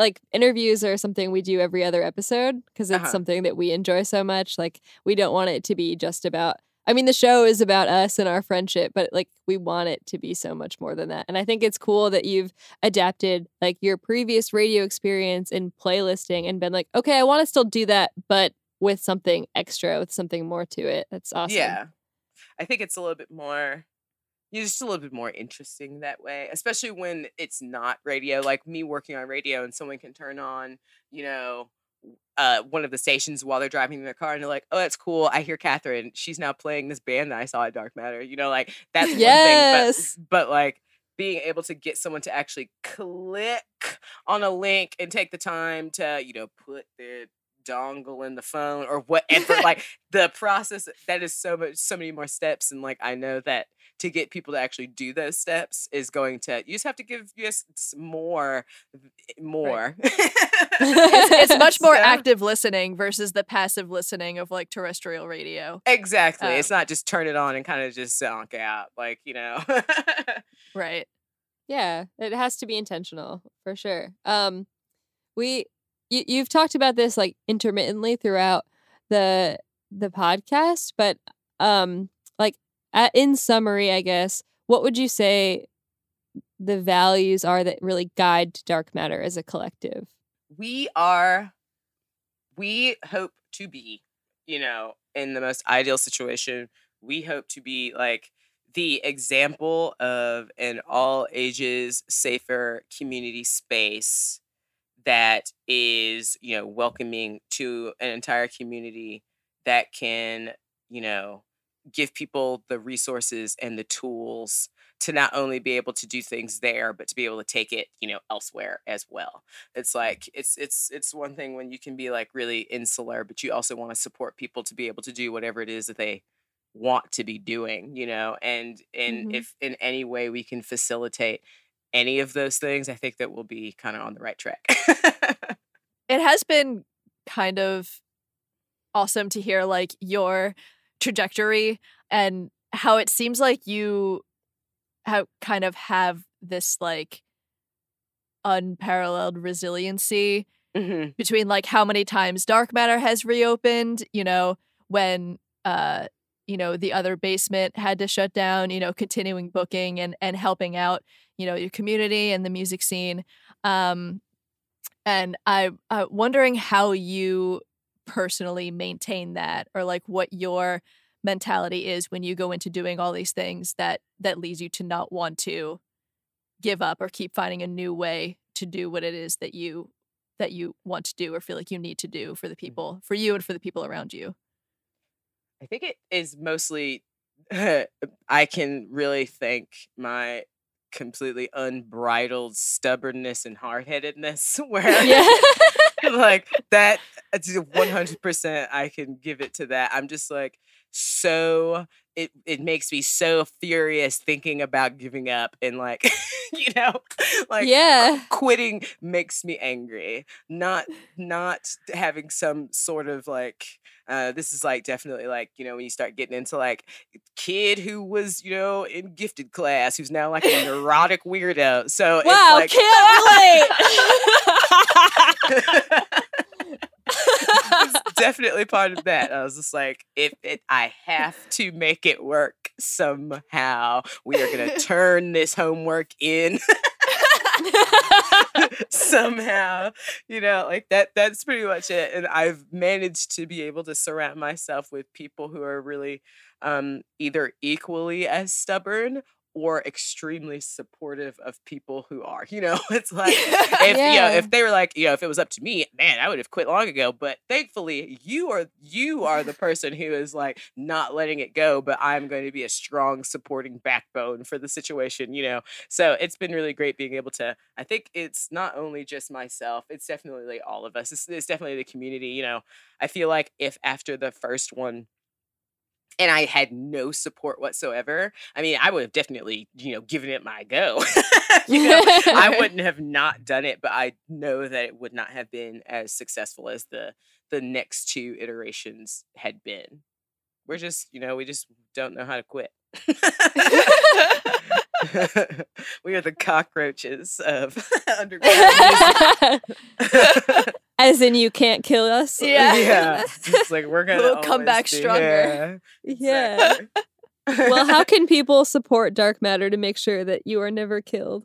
like interviews are something we do every other episode because it's Uh-huh. something that we enjoy so much. Like, we don't want it to be just about. I mean, the show is about us and our friendship, but like we want it to be so much more than that. And I think it's cool that you've adapted like your previous radio experience in playlisting and been like, okay, I want to still do that, but with something extra, with something more to it. That's awesome. Yeah. I think it's a little bit more yeah, just a little bit more interesting that way, especially when it's not radio. Like me working on radio and someone can turn on, you know, uh, one of the stations while they're driving in their car and they're like, oh, that's cool. I hear Catherine. She's now playing this band that I saw at Dark Matter. You know, like (laughs) that's Yes. one thing. But, but like being able to get someone to actually click on a link and take the time to, you know, put the dongle in the phone or whatever. like (laughs) the process that is so much, so many more steps, and like I know that to get people to actually do those steps is going to you just have to give us more, more. (laughs) (laughs) it's, it's much more So- active listening versus the passive listening of like terrestrial radio. Exactly. Um, it's not just turn it on and kind of just zonk out, like you know. Right. Yeah, it has to be intentional for sure. Um, we you you've talked about this like intermittently throughout the the podcast, but um, like at, in summary, I guess, what would you say the values are that really guide Dark Matter as a collective? we are we hope to be you know in the most ideal situation we hope to be like the example of an all ages safer community space that is you know welcoming to an entire community that can you know give people the resources and the tools to not only be able to do things there but to be able to take it you know elsewhere as well it's like it's it's it's one thing when you can be like really insular but you also want to support people to be able to do whatever it is that they want to be doing you know and and Mhm. if in any way we can facilitate any of those things i think that we'll be kind of on the right track It has been kind of awesome to hear like your trajectory and how it seems like you have kind of have this like unparalleled resiliency Mhm. between like how many times dark matter has reopened you know when uh you know the other basement had to shut down you know continuing booking and and helping out you know your community and the music scene. Um and i i'm wondering how you personally maintain that or like what your mentality is when you go into doing all these things that that leads you to not want to give up or keep finding a new way to do what it is that you that you want to do or feel like you need to do for the people for you and for the people around you I think it is mostly (laughs) I can really thank my completely unbridled stubbornness and hard-headedness (laughs) where Yeah. like (laughs) that it's 100% I can give it to that. I'm just like so it it makes me so furious thinking about giving up and like (laughs) you know (laughs) like yeah. quitting makes me angry not not having some sort of like uh this is like definitely like you know when you start getting into like kid who was you know in gifted class who's now like a (laughs) neurotic weirdo so Wow, it's like can't relate. It's definitely part of that. I was just like, if it, I have to make it work somehow, we are gonna (laughs) turn this homework in (laughs) (laughs) somehow. You know, like that. That's pretty much it. And I've managed to be able to surround myself with people who are really um, either equally as stubborn or extremely supportive of people who are. You know, (laughs) it's like (laughs) if you know, if they were like, you know, if it was up to me, man, I would have quit long ago. But thankfully, you are you are the (laughs) person who is like not letting it go. But I'm going to be a strong supporting backbone for the situation. You know, so it's been really great being able to. I think it's not only just myself; it's definitely like all of us. It's, it's definitely the community. You know, I feel like if after the first one and I had no support whatsoever. I mean, I would have definitely, you know, given it my go. (laughs) you know, I (laughs) wouldn't have not done it, but I know that it would not have been as successful as the the next two iterations had been. We're just, you know, we just don't know how to quit. (laughs) we are the cockroaches of underground music. As in, you can't kill us. (laughs) Yeah. yeah, (laughs) it's like we're gonna We'll come back stronger. Yeah, Yeah. exactly. well, how can people support Dark Matter to make sure that you are never killed?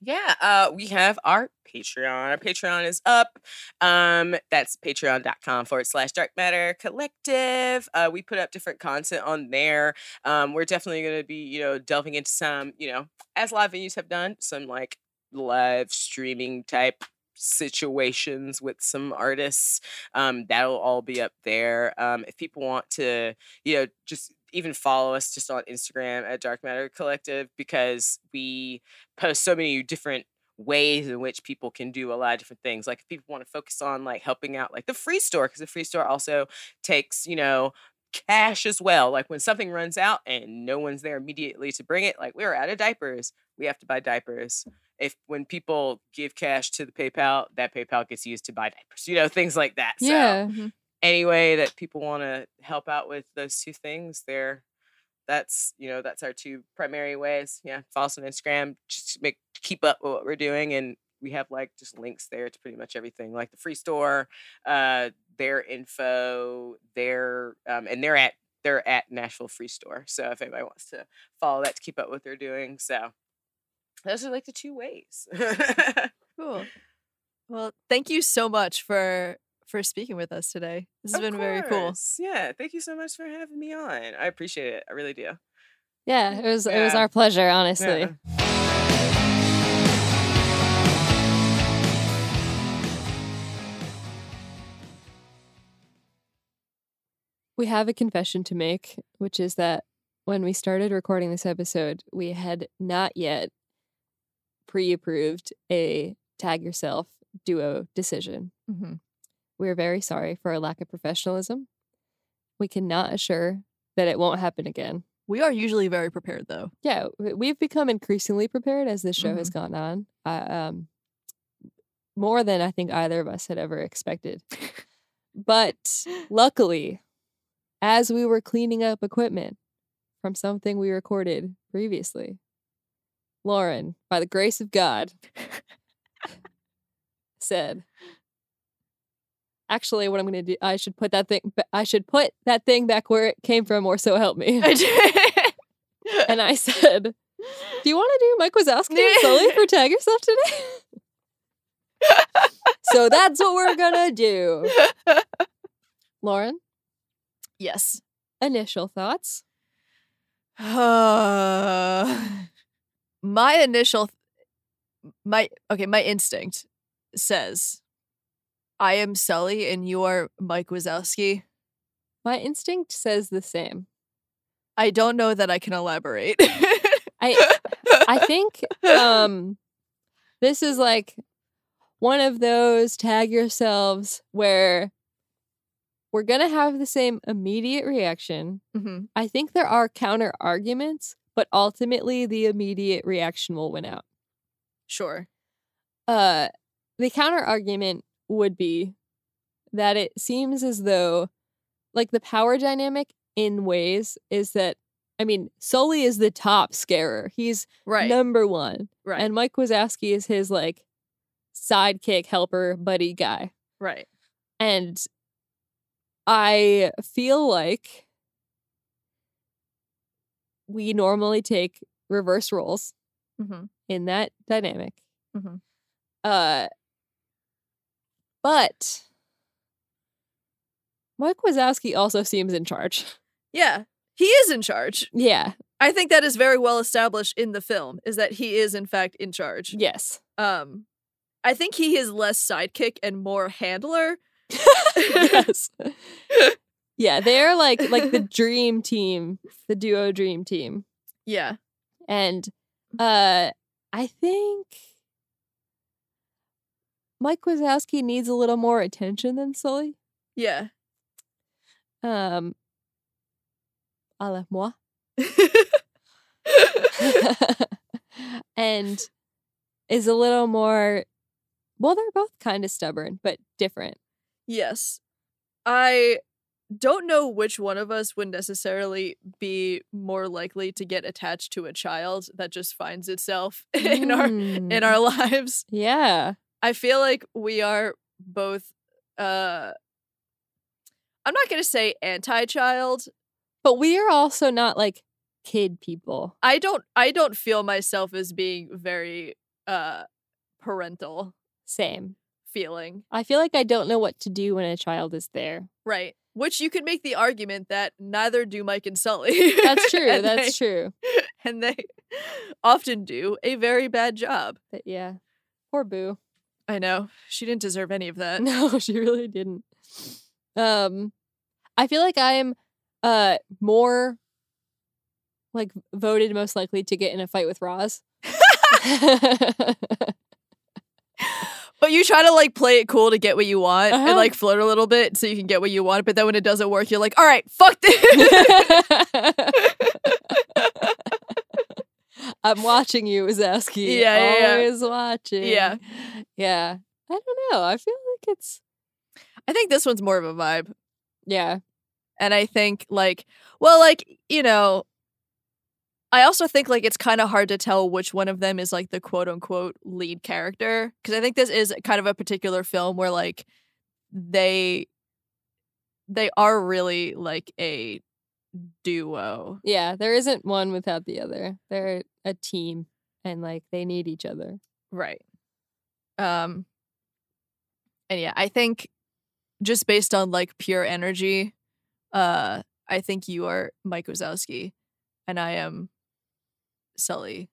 Yeah, uh, we have our Patreon. Our Patreon is up. Um, that's patreon.com forward slash dark matter collective. Uh, we put up different content on there. Um, we're definitely going to be, you know, delving into some, you know, as live venues have done, some like live streaming type situations with some artists. Um, that'll all be up there. Um, if people want to, you know, just even follow us just on Instagram at Dark Matter Collective because we post so many different ways in which people can do a lot of different things. Like if people want to focus on like helping out like the free store, because the free store also takes, you know, cash as well. Like when something runs out and no one's there immediately to bring it, like we're out of diapers, we have to buy diapers. If when people give cash to the PayPal, that PayPal gets used to buy diapers, you know, (laughs) things like that. So Yeah. Mhm. any way that people want to help out with those two things, they're that's you know that's our two primary ways. Yeah, follow us on Instagram, just to make keep up with what we're doing, and we have like just links there to pretty much everything, like the free store, uh, their info, their um, and they're at they're at Nashville Free Store. So if anybody wants to follow that to keep up what they're doing, so those are like the two ways. (laughs) Cool. Well, thank you so much for for speaking with us today. This has Of been very cool. Yeah, thank you so much for having me on. I appreciate it. I really do. Yeah, it was it was our pleasure, honestly. Yeah. We have a confession to make, which is that when we started recording this episode, we had not yet pre-approved a tag yourself duo decision. hmm We are very sorry for our lack of professionalism. We cannot assure that it won't happen again. We are usually very prepared, though. Yeah, we've become increasingly prepared as this show has gone on. Uh, um, more than I think either of us had ever expected. (laughs) But luckily, as we were cleaning up equipment from something we recorded previously, Lauren, by the grace of God, said, "Actually, what I'm going to do, I should put that thing, I should put that thing back where it came from, or so help me." (laughs) and I said, "Do you want to do Mike Wazowski and Sully for (laughs) Tag Yourself today?" so that's what we're gonna do. (laughs) Lauren, yes. initial thoughts. Uh, (sighs) my initial, th- my okay, my instinct says, "I am Sully and you are Mike Wazowski." My instinct says the same. I don't know that I can elaborate. I I think um this is like one of those tag yourselves where we're gonna have the same immediate reaction. Mhm. I think there are counter arguments, but ultimately the immediate reaction will win out. Sure. Uh the counter argument would be that it seems as though like the power dynamic in ways is that I mean, Sully is the top scarer. He's Right. number one. right. And Mike Wazowski is his like sidekick, helper, buddy guy. right. And I feel like we normally take reverse roles hmm in that dynamic. Mhm. Uh, but Mike Wazowski also seems in charge. (laughs) Yeah, he is in charge. Yeah. I think that is very well established in the film. Is that he is in fact in charge. Yes. Um, I think he is less sidekick and more handler. Yes. (laughs) yeah, they're like like the dream team, the duo dream team. Yeah. And uh I think Mike Wazowski needs a little more attention than Sully. Yeah. Um a la moi. (laughs) (laughs) and is a little more well, they're both kind of stubborn, but different. Yes. I don't know which one of us would necessarily be more likely to get attached to a child that just finds itself (laughs) in our in Mm. our lives. Yeah. I feel like we are both uh I'm not going to say anti-child. But we are also not like kid people. I don't I don't feel myself as being very uh parental Same. Feeling. I feel like I don't know what to do when a child is there. Right. Which you could make the argument that neither do Mike and Sully. That's (laughs) true. That's they- true. (laughs) And they often do a very bad job. But yeah. Poor Boo. I know. She didn't deserve any of that. No, (laughs) she really didn't. Um I feel like I'm uh more like voted most likely to get in a fight with Roz. But you try to like play it cool to get what you want Uh-huh. and like flirt a little bit so you can get what you want. But then when it doesn't work, you're like, all right, fuck this. (laughs) I'm watching you, Wazowski. Yeah, yeah, yeah. Always watching. Yeah. Yeah. I don't know. I feel like it's I think this one's more of a vibe. yeah. And I think like, well, like, you know, I also think like it's kind of hard to tell which one of them is like the quote unquote lead character. Cause I think this is kind of a particular film where like they they are really like a duo. Yeah. There isn't one without the other. They're a team and like they need each other. Right. Um and yeah, I think just based on like pure energy, uh I think you are Mike Wazowski and I am Sully.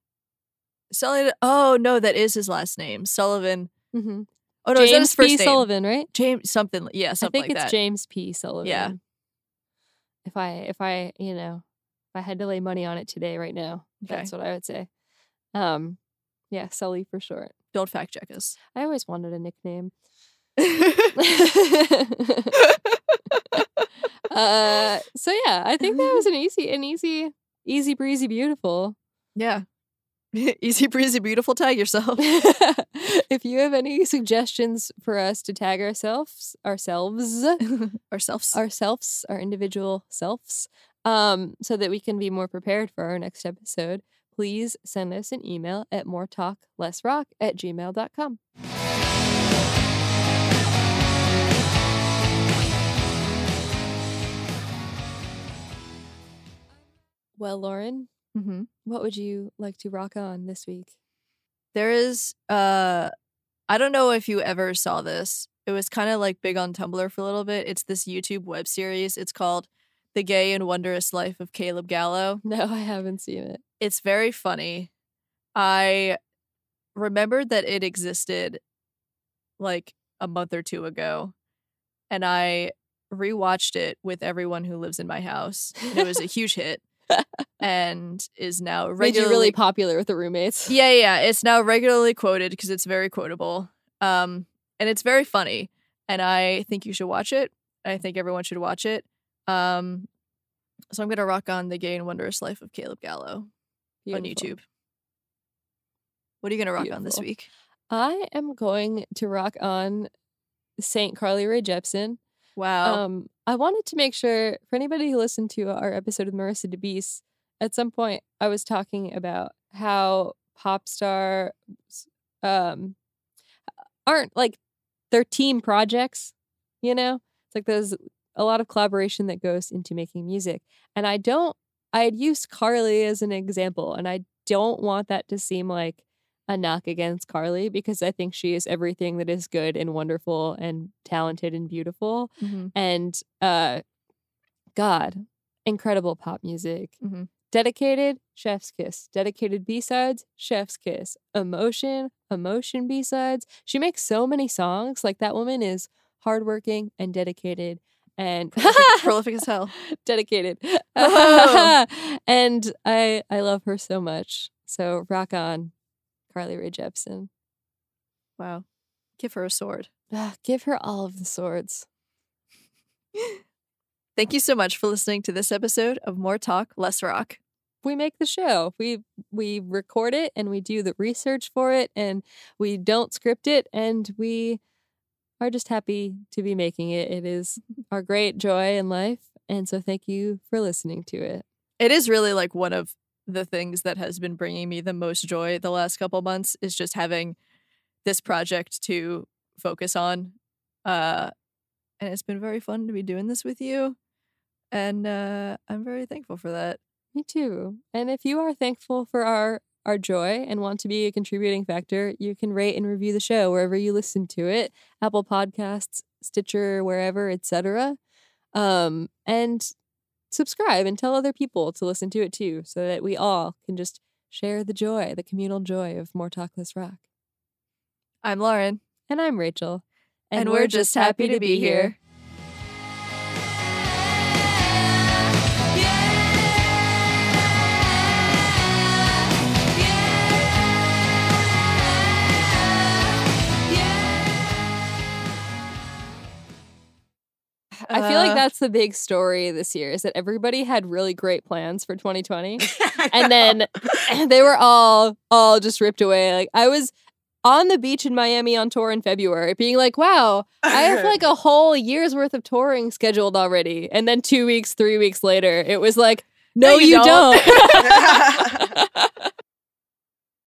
Sully Oh no, that is his last name. Sullivan. Mm-hmm. Oh no, is that his first P. name? Sullivan, right? James something yeah, I think like it's that. James P. Sullivan. Yeah. If I if I you know if I had to lay money on it today right now, Okay. that's what I would say. Um, yeah, Sully for short. Don't fact check us. I always wanted a nickname. (laughs) (laughs) uh, so yeah, I think that was (laughs) an easy, an easy, easy breezy, beautiful. Yeah. (laughs) Easy breezy beautiful tag yourself. (laughs) (laughs) if you have any suggestions for us to tag ourselves, ourselves, Ourselves. ourselves, our individual selves, um, so that we can be more prepared for our next episode, please send us an email at more talk less rock at gmail.com. Well, Lauren, mm-hmm. what would you like to rock on this week? There is uh I don't know if you ever saw this. It was kind of like big on Tumblr for a little bit. It's this YouTube web series. It's called The Gay and Wondrous Life of Caleb Gallo. (laughs) No, I haven't seen it. It's very funny. I remembered that it existed like a month or two ago and I rewatched it with everyone who lives in my house. And it was a (laughs) huge hit (laughs) and is now Made you regularly really popular with the roommates. yeah, yeah, yeah. It's now regularly quoted because it's very quotable. Um, and it's very funny. And I think you should watch it. I think everyone should watch it. Um, so I'm gonna rock on the Gay and Wondrous Life of Caleb Gallo on YouTube. What are you gonna rock on this week? I am going to rock on Saint Carly Rae Jepsen. Wow. Um, I wanted to make sure for anybody who listened to our episode with Marissa DeBeese, at some point I was talking about how pop stars um aren't like they're team projects, you know? It's like there's a lot of collaboration that goes into making music. And I don't I had used Carly as an example, and I don't want that to seem like a knock against Carly because I think she is everything that is good and wonderful and talented and beautiful Mhm. and uh god incredible pop music Mhm. dedicated chef's kiss dedicated b-sides chef's kiss emotion emotion b-sides she makes so many songs like that woman is hardworking and dedicated and Prolific, (laughs) prolific as hell. dedicated Oh. (laughs) and i i love her so much so rock on carly Rae jepsen Wow. Give her a sword. Ah, give her all of the swords (laughs) Thank you so much for listening to this episode of More Talk, Less Rock. we make the show. We we record it and we do the research for it and we don't script it and we are just happy to be making it. It is our great joy in life. And so thank you for listening to it. it is really like one of the things that has been bringing me the most joy the last couple months is just having this project to focus on uh and it's been very fun to be doing this with you and uh i'm very thankful for that Me too. And if you are thankful for our our joy and want to be a contributing factor, you can rate and review the show wherever you listen to it, Apple Podcasts, Stitcher, wherever, etc. Um, and subscribe and tell other people to listen to it too, so that we all can just share the joy, the communal joy of More Talk, Less Rock. i'm lauren. And I'm Rachel, and, we're just happy to be here I feel like Uh, that's the big story this year is that everybody had really great plans for 2020 (laughs) and then they were all all just ripped away. Like I was on the beach in Miami on tour in February being like, "Wow, I have like a (laughs) whole year's worth of touring scheduled already." And then 2 weeks, 3 weeks later, it was like, "No, No, you you, don't." don't." (laughs)